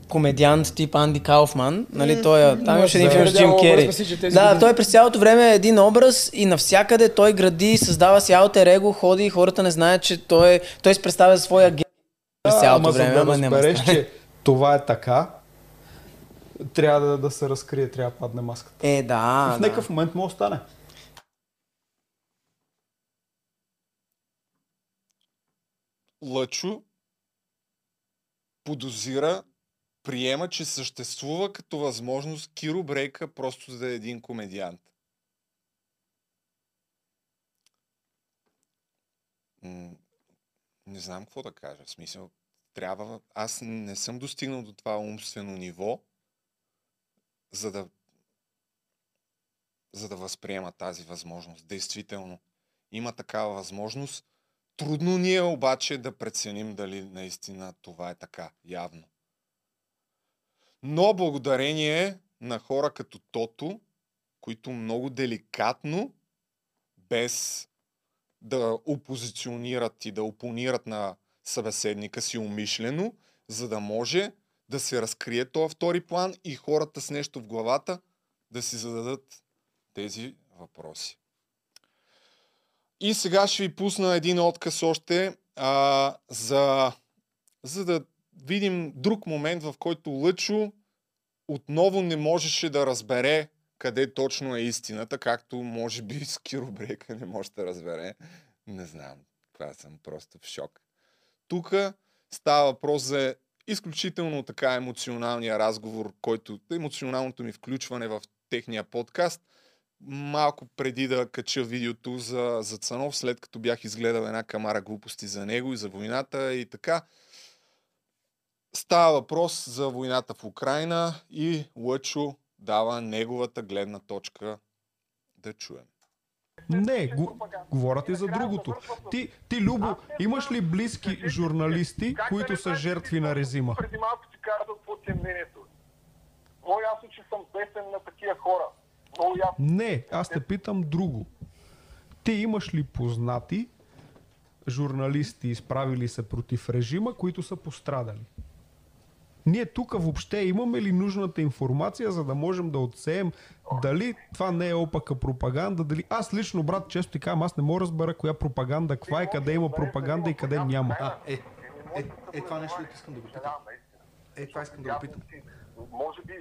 комедиант тип Анди Кауфман. Нали, той, е- там имаше един филм с Джим Кери. Да, той през цялото време е един образ и навсякъде той гради, създава си аутер его, ходи и хората не знаят, че той, е- той се представя своя ге през цялото ама време. да ама няма разбереш, че това е така, трябва да, да се разкрие, трябва да падне маската. Е, да. в някакъв момент може да стане. Лъчо подозира, приема, че съществува като възможност Киро Брейка просто да е един комедиант. Не знам какво да кажа. В смисъл, трябва... Аз не съм достигнал до това умствено ниво, за да за да възприема тази възможност. Действително, има такава възможност. Трудно ни е обаче да преценим дали наистина това е така, явно. Но благодарение на хора като Тото, които много деликатно, без да опозиционират и да опонират на събеседника си умишлено, за да може да се разкрие този втори план и хората с нещо в главата да си зададат тези въпроси. И сега ще ви пусна един отказ още, а, за, за да видим друг момент, в който Лъчо отново не можеше да разбере къде точно е истината, както може би с не може да разбере. Не знам. Това съм просто в шок. Тук става въпрос за изключително така емоционалния разговор, който емоционалното ми включване в техния подкаст. Малко преди да кача видеото за, за Цанов, след като бях изгледал една камара глупости за него и за войната и така. Става въпрос за войната в Украина и Лъчо дава неговата гледна точка да чуем. Не, го, говорят и за другото. Ти, ти, Любо, имаш ли близки журналисти, които са жертви на режима? Преди малко ти казах ти е мнението? Много ясно, че съм песен на такива хора. Много ясно. Не, аз те питам друго. Ти имаш ли познати журналисти, изправили се против режима, които са пострадали? Ние тук въобще имаме ли нужната информация, за да можем да отсеем дали това не е опака пропаганда, дали... Аз лично, брат, често ти казвам, аз не мога да разбера коя пропаганда, каква е, къде има пропаганда и къде няма. А, е, е, е, това нещо, искам да го питам. Е, това искам да го питам. Може би...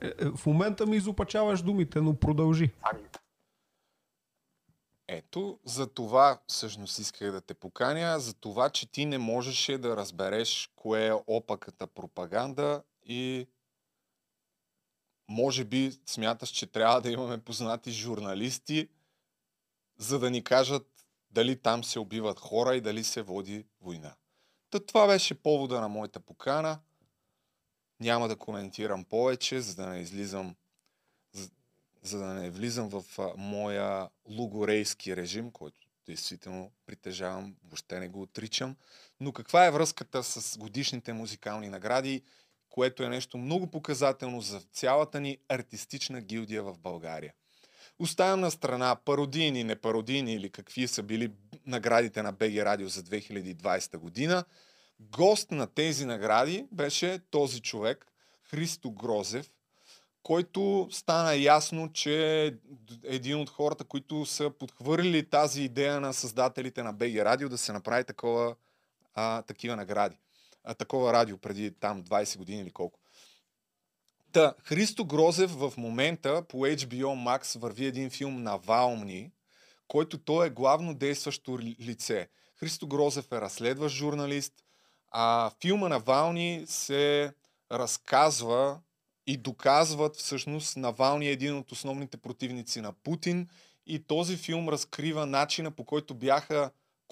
Е, е, в момента ми изопачаваш думите, но продължи. Ето, за това всъщност исках да те поканя, за това, че ти не можеше да разбереш кое е опаката пропаганда и може би смяташ, че трябва да имаме познати журналисти, за да ни кажат дали там се убиват хора и дали се води война. Та това беше повода на моята покана. Няма да коментирам повече, за да не излизам за да не влизам в а, моя лугорейски режим, който действително притежавам, въобще не го отричам. Но каква е връзката с годишните музикални награди, което е нещо много показателно за цялата ни артистична гилдия в България. Оставям на страна пародийни, непародийни или какви са били наградите на БГ Радио за 2020 година. Гост на тези награди беше този човек, Христо Грозев, който стана ясно, че един от хората, които са подхвърлили тази идея на създателите на БГ Радио да се направи такова, а, такива награди. А, такова радио преди там 20 години или колко. Та, Христо Грозев в момента по HBO Max върви един филм на Валмни, който той е главно действащо лице. Христо Грозев е разследващ журналист, а филма на Вални се разказва и доказват всъщност Навални е един от основните противници на Путин и този филм разкрива начина по който бяха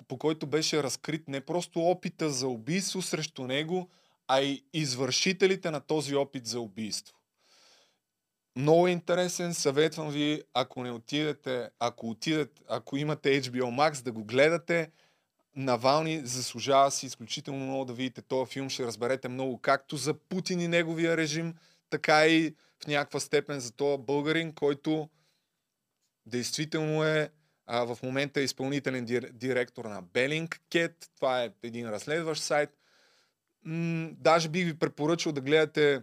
по който беше разкрит не просто опита за убийство срещу него, а и извършителите на този опит за убийство. Много е интересен, съветвам ви, ако не отидете, ако отидете, ако имате HBO Max, да го гледате. Навални заслужава си изключително много да видите този филм, ще разберете много както за Путин и неговия режим, така и в някаква степен за този българин, който действително е а, в момента е изпълнителен директор на Bellingcat. Това е един разследващ сайт. М- даже бих ви препоръчал да гледате,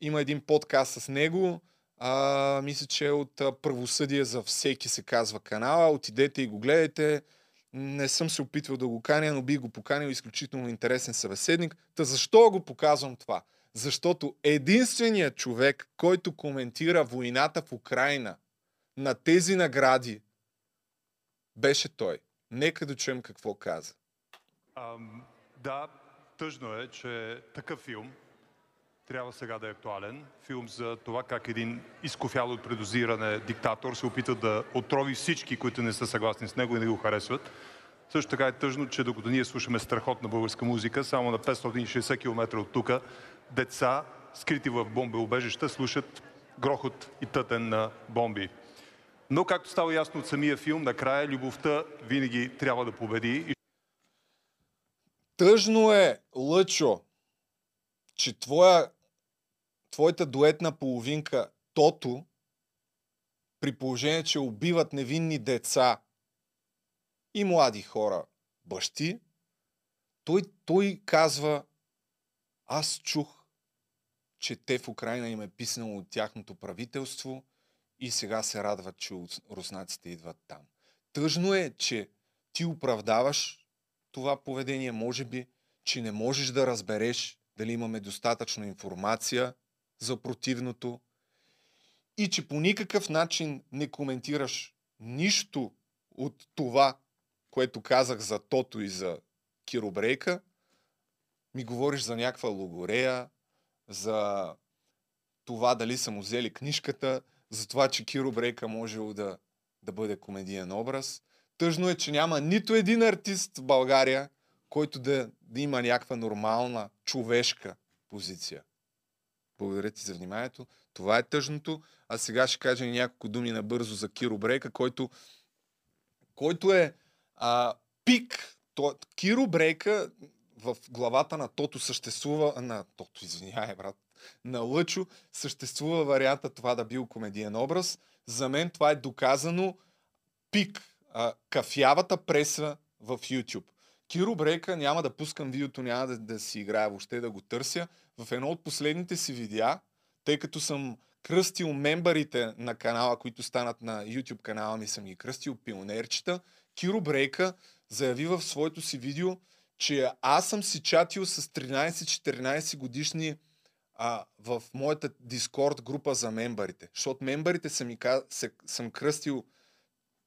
има един подкаст с него. А, мисля, че е от Правосъдие за всеки се казва канала. Отидете и го гледайте. Не съм се опитвал да го каня, но бих го поканил изключително интересен събеседник. Та защо го показвам това? Защото единственият човек, който коментира войната в Украина на тези награди, беше той. Нека да чуем какво каза. А, да, тъжно е, че такъв филм трябва сега да е актуален. Филм за това как един изкофял от предозиране диктатор се опита да отрови всички, които не са съгласни с него и не го харесват. Също така е тъжно, че докато ние слушаме страхотна българска музика, само на 560 км от тук деца, скрити в бомбеобежища, слушат грохот и тътен на бомби. Но, както става ясно от самия филм, накрая любовта винаги трябва да победи. Тъжно е, Лъчо, че твоя, твоята дуетна половинка Тото, при положение, че убиват невинни деца и млади хора, бащи, той, той казва, аз чух че те в Украина им е писнало от тяхното правителство и сега се радват, че руснаците идват там. Тъжно е, че ти оправдаваш това поведение, може би, че не можеш да разбереш дали имаме достатъчно информация за противното и че по никакъв начин не коментираш нищо от това, което казах за Тото и за Киробрейка, ми говориш за някаква логорея, за това дали са му взели книжката, за това, че Киро Брейка можел да, да бъде комедиен образ. Тъжно е, че няма нито един артист в България, който да, да има някаква нормална, човешка позиция. Благодаря ти за вниманието. Това е тъжното. А сега ще кажа и няколко думи набързо за Киро Брейка, който, който е а, пик. То, Киро Брейка в главата на Тото съществува, на Тото, извинявай, брат, на Лъчо, съществува варианта това да бил комедиен образ. За мен това е доказано пик. А, кафявата преса в YouTube. Киро Брейка няма да пускам видеото, няма да, да си играя въобще да го търся. В едно от последните си видеа, тъй като съм кръстил мембарите на канала, които станат на YouTube канала ми, съм ги кръстил пионерчета, Киро Брейка заяви в своето си видео, че аз съм си чатил с 13-14 годишни а, в моята Дискорд група за мембарите. Защото мембарите съм, ми, се, съм кръстил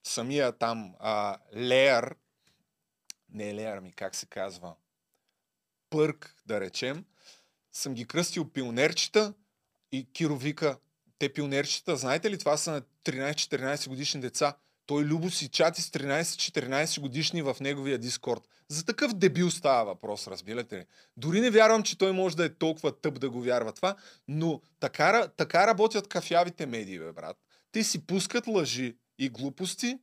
самия там а, леер, не леер ми, как се казва, пърк, да речем, съм ги кръстил пионерчета и Киро вика, те пионерчета, знаете ли, това са на 13-14 годишни деца. Той Любо си чати с 13-14 годишни в неговия Дискорд. За такъв дебил става въпрос, разбирате ли. Дори не вярвам, че той може да е толкова тъп да го вярва това, но така, така работят кафявите медии, бе, брат. Те си пускат лъжи и глупости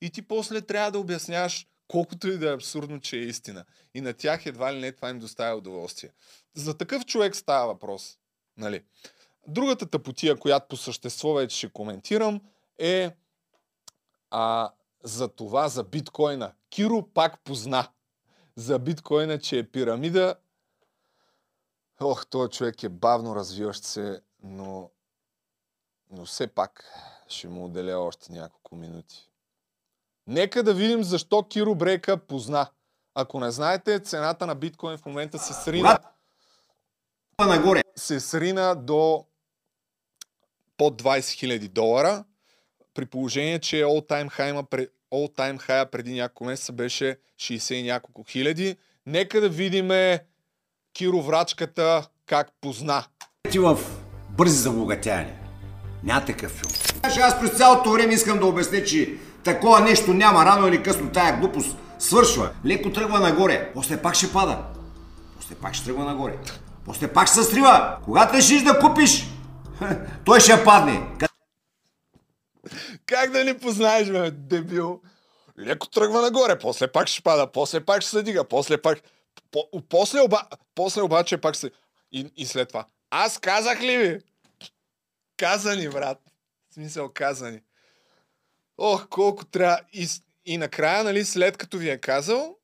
и ти после трябва да обясняваш колкото и да е абсурдно, че е истина. И на тях едва ли не това им доставя удоволствие. За такъв човек става въпрос. Нали? Другата тъпотия, която по същество вече ще коментирам, е а, за това, за биткоина. Киро пак позна за биткоина, че е пирамида. Ох, този човек е бавно развиващ се, но, но все пак ще му отделя още няколко минути. Нека да видим защо Киро Брека позна. Ако не знаете, цената на биткоин в момента се срина. Нагоре. Се срина до под 20 000 долара, при положение, че all time high, преди няколко месеца беше 60 и няколко хиляди. Нека да видиме Киро Врачката как позна. Ти в бързи забогатяне. Няма такъв филм. Значи аз през цялото време искам да обясня, че такова нещо няма. Рано или късно тая глупост свършва. Леко тръгва нагоре, после пак ще пада. После пак ще тръгва нагоре. После пак ще се срива. Когато решиш да купиш, *laughs* той ще падне. Как да не познаеш, бе, дебил? Леко тръгва нагоре, после пак ще пада, после пак ще се дига, после пак... По, после, оба, после обаче пак се... И, и след това. Аз казах ли ви? Казани, брат. В смисъл, казани. Ох, колко трябва. И, и накрая, нали, след като ви е казал,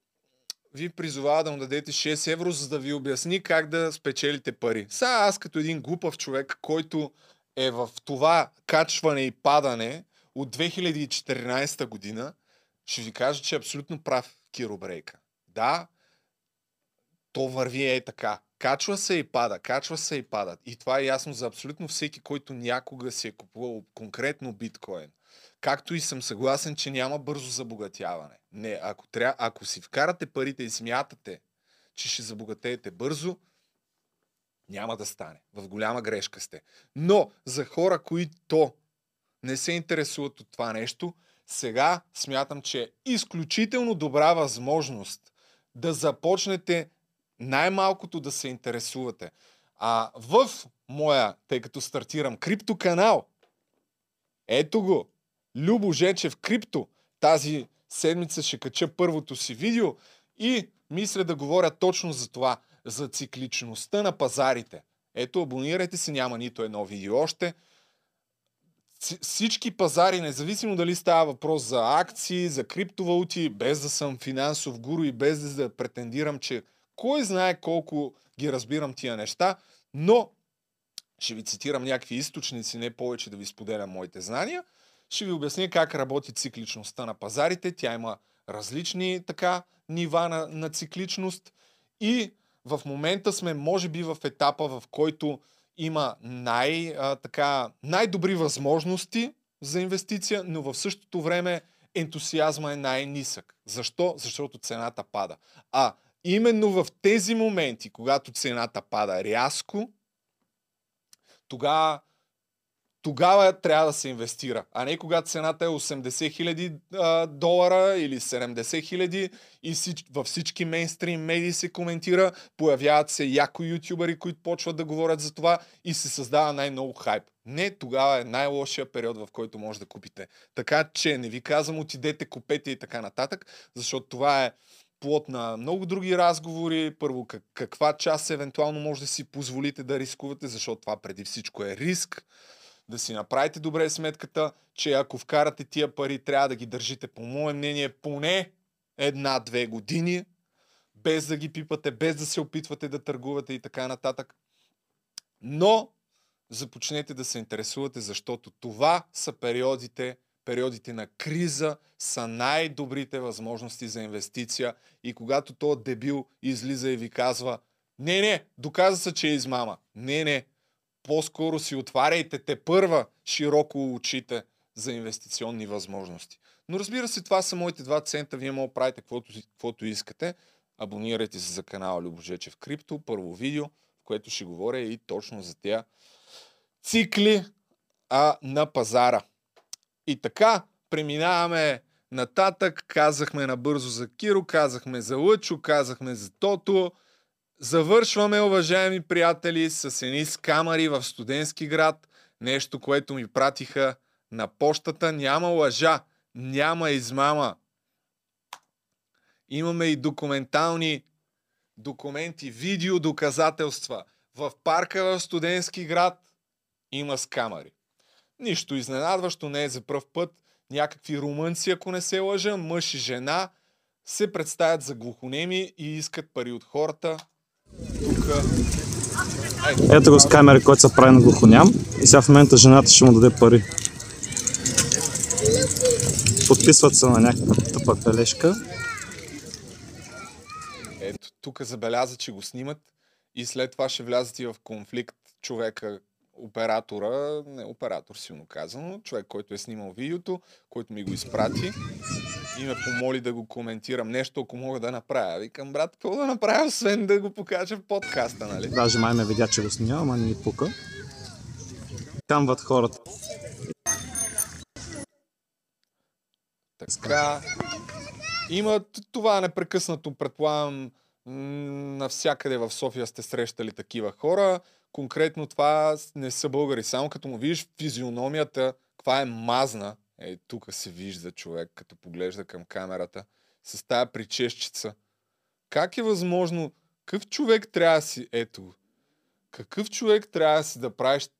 ви призовава да му дадете 6 евро, за да ви обясни как да спечелите пари. Сега аз като един глупав човек, който е в това качване и падане от 2014 година, ще ви кажа, че е абсолютно прав Киро Брейка. Да, то върви е така. Качва се и пада, качва се и пада. И това е ясно за абсолютно всеки, който някога си е купувал конкретно биткоин. Както и съм съгласен, че няма бързо забогатяване. Не, ако, тря... ако си вкарате парите и смятате, че ще забогатеете бързо, няма да стане. В голяма грешка сте. Но за хора, които не се интересуват от това нещо, сега смятам, че е изключително добра възможност да започнете най-малкото да се интересувате. А в моя, тъй като стартирам криптоканал, ето го, Любо Жечев Крипто, тази седмица ще кача първото си видео и мисля да говоря точно за това, за цикличността на пазарите. Ето, абонирайте се, няма нито едно видео още. Всички пазари, независимо дали става въпрос за акции, за криптовалути, без да съм финансов гуру и без да претендирам, че кой знае колко ги разбирам тия неща, но ще ви цитирам някакви източници, не повече да ви споделям моите знания. Ще ви обясня как работи цикличността на пазарите. Тя има различни така нива на, на цикличност и в момента сме, може би, в етапа, в който има най, а, така, най-добри възможности за инвестиция, но в същото време ентусиазма е най-нисък. Защо? Защото цената пада. А именно в тези моменти, когато цената пада рязко, тогава тогава трябва да се инвестира, а не когато цената е 80 хиляди долара или 70 хиляди и всич, във всички мейнстрим медии се коментира, появяват се яко ютубъри, които почват да говорят за това и се създава най-много хайп. Не, тогава е най-лошия период, в който може да купите. Така че не ви казвам отидете, купете и така нататък, защото това е плод на много други разговори. Първо, как, каква част евентуално може да си позволите да рискувате, защото това преди всичко е риск. Да си направите добре сметката, че ако вкарате тия пари, трябва да ги държите, по мое мнение, поне една-две години, без да ги пипате, без да се опитвате да търгувате и така нататък. Но започнете да се интересувате, защото това са периодите, периодите на криза са най-добрите възможности за инвестиция и когато то дебил излиза и ви казва не, не, доказа се, че е измама. Не, не, по-скоро си отваряйте те първа широко очите за инвестиционни възможности. Но разбира се, това са моите два цента. Вие мога правите каквото, каквото искате. Абонирайте се за канала Любожечев Крипто. Първо видео, в което ще говоря и точно за тя цикли а, на пазара. И така, преминаваме нататък. Казахме набързо за Киро, казахме за Лъчо, казахме за Тото. Завършваме, уважаеми приятели, с едни скамари в студентски град. Нещо, което ми пратиха на почтата. Няма лъжа, няма измама. Имаме и документални документи, видео доказателства. В парка в студентски град има скамари. Нищо изненадващо не е за пръв път. Някакви румънци, ако не се лъжа, мъж и жена, се представят за глухонеми и искат пари от хората. Ето. Го с камера, който се прави на глухоням и сега в момента жената ще му даде пари. Подписват се на някаква тъпа бележка. Ето, тук забеляза, че го снимат и след това ще влязат и в конфликт човека, оператора, не оператор силно казано, човек, който е снимал видеото, който ми го изпрати и ме помоли да го коментирам. Нещо, ако мога да направя. Викам, брат, какво да направя, освен да го покажа в подкаста, нали? Даже май ме видя, че го снимам, ама не ми пука. Камват хората. Така. Има това непрекъснато, предполагам, навсякъде в София сте срещали такива хора. Конкретно това не са българи. Само като му видиш физиономията, каква е мазна, е, тук се вижда човек, като поглежда към камерата, с тая причещица. Как е възможно? Какъв човек трябва да си, ето, какъв човек трябва да си да правиш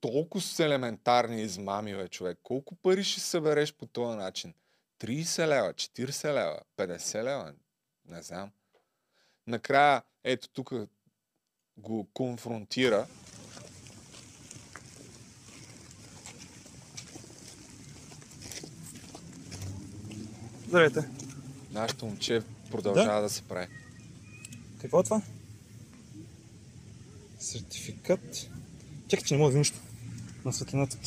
толкова с елементарни измами, бе, човек? Колко пари ще събереш по този начин? 30 лева, 40 лева, 50 лева? Не знам. Накрая, ето тук го конфронтира. Здравейте. Нашето момче продължава да, да се прави. Какво е това? Сертификат. Чакай, че не мога да нищо. На светлината.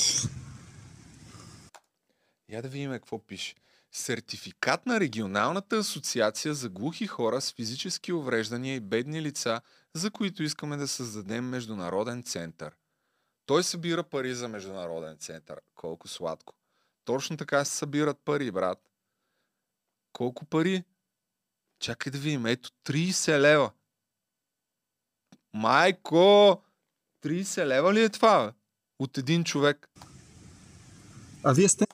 Я да видим какво пише. Сертификат на Регионалната асоциация за глухи хора с физически увреждания и бедни лица, за които искаме да създадем международен център. Той събира пари за международен център. Колко сладко. Точно така се събират пари, брат. Колко пари? Чакай да видим. Ето 30 лева. Майко! 30 лева ли е това, бе? От един човек. А вие сте?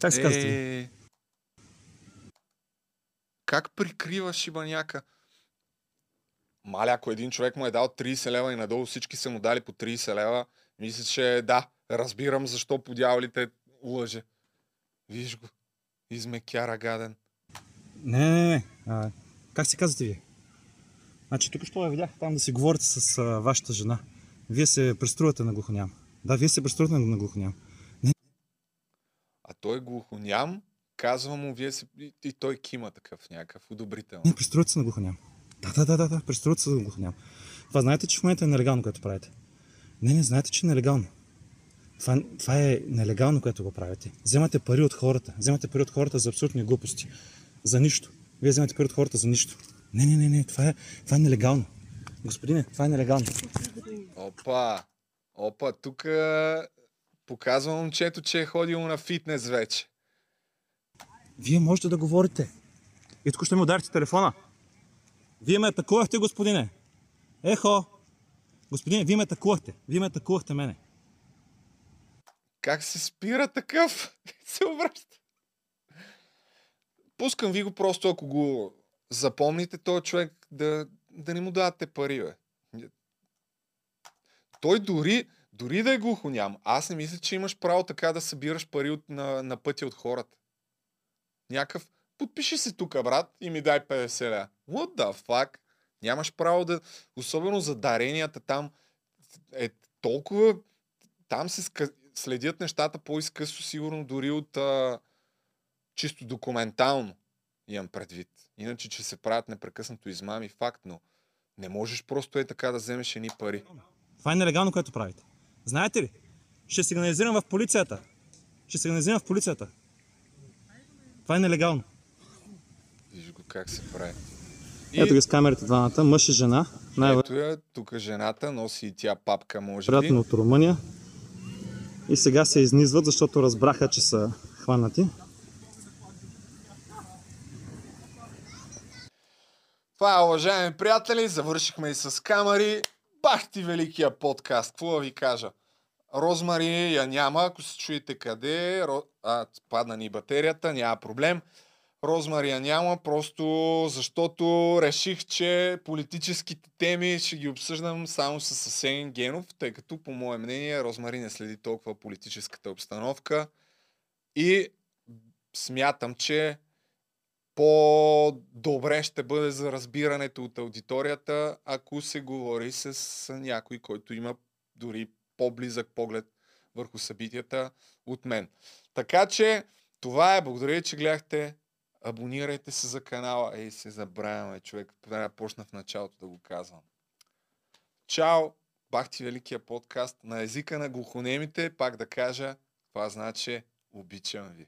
Как се казвате? Е... Как прикрива шибаняка? Маля, ако един човек му е дал 30 лева и надолу всички са му дали по 30 лева, мисля, че да, разбирам защо по дяволите лъже. Виж го. Измекяра гаден. Не, не, не. А, как се казвате вие? Значи тук що я видях там да си говорите с а, вашата жена. Вие се преструвате на глухоням. Да, вие се преструвате на глухоням. Не. А той глухоням, казва му, вие се... И, и той кима такъв някакъв, одобрително. Не, преструвате се на глухоням. Да, да, да, да, да, преструвате се на глухоням. Това знаете, че в момента е нелегално, което правите. Не, не, знаете, че е нелегално. Това, това е нелегално, което го правите. Вземате пари от хората. Вземате пари от хората за абсолютни глупости. За нищо. Вие вземате пари от хората за нищо. Не, не, не, не, това е, това е нелегално. Господине, това е нелегално. Опа! Опа, тук показва момчето, че е ходил на фитнес вече. Вие можете да говорите. И тук ще ми ударите телефона. Вие ме атакувахте, господине. Ехо! Господине, вие ме атакувахте. Вие ме атакувахте мене. Как се спира такъв? *laughs* се обръща. пускам ви го просто, ако го запомните, този човек да, да не му давате пари, бе. Той дори, дори да е глухоням, аз не мисля, че имаш право така да събираш пари от, на, на пътя от хората. Някакъв, подпиши се тук, брат, и ми дай 50 ля. What the fuck? Нямаш право да... Особено за даренията там е толкова... Там се ска... следят нещата по-изкъсо, сигурно дори от а... чисто документално имам предвид. Иначе, че се правят непрекъснато измами, факт, но не можеш просто е така да вземеш едни пари. Това е нелегално, което правите. Знаете ли? Ще сигнализирам в полицията. Ще сигнализирам в полицията. Това е нелегално. Виж го как се прави. Ето ги с камерите двамата, мъж и жена. Най- Ето я, тук жената носи и тя папка, може би. Приятно от Румъния. И сега се изнизват, защото разбраха, че са хванати. Това е, уважаеми приятели, завършихме и с камери. Бах ти великия подкаст, какво да ви кажа? Розмари я няма, ако се чуете къде е. А, падна ни батерията, няма проблем. Розмари я няма, просто защото реших, че политическите теми ще ги обсъждам само с Асен Генов, тъй като, по мое мнение, Розмари не следи толкова политическата обстановка. И смятам, че по-добре ще бъде за разбирането от аудиторията, ако се говори с някой, който има дори по-близък поглед върху събитията от мен. Така че това е. Благодаря, че гледахте. Абонирайте се за канала. Ей, се забравяме, човек. Трябва да почна в началото да го казвам. Чао! Бахти Великия подкаст на езика на глухонемите. Пак да кажа, това значи обичам ви.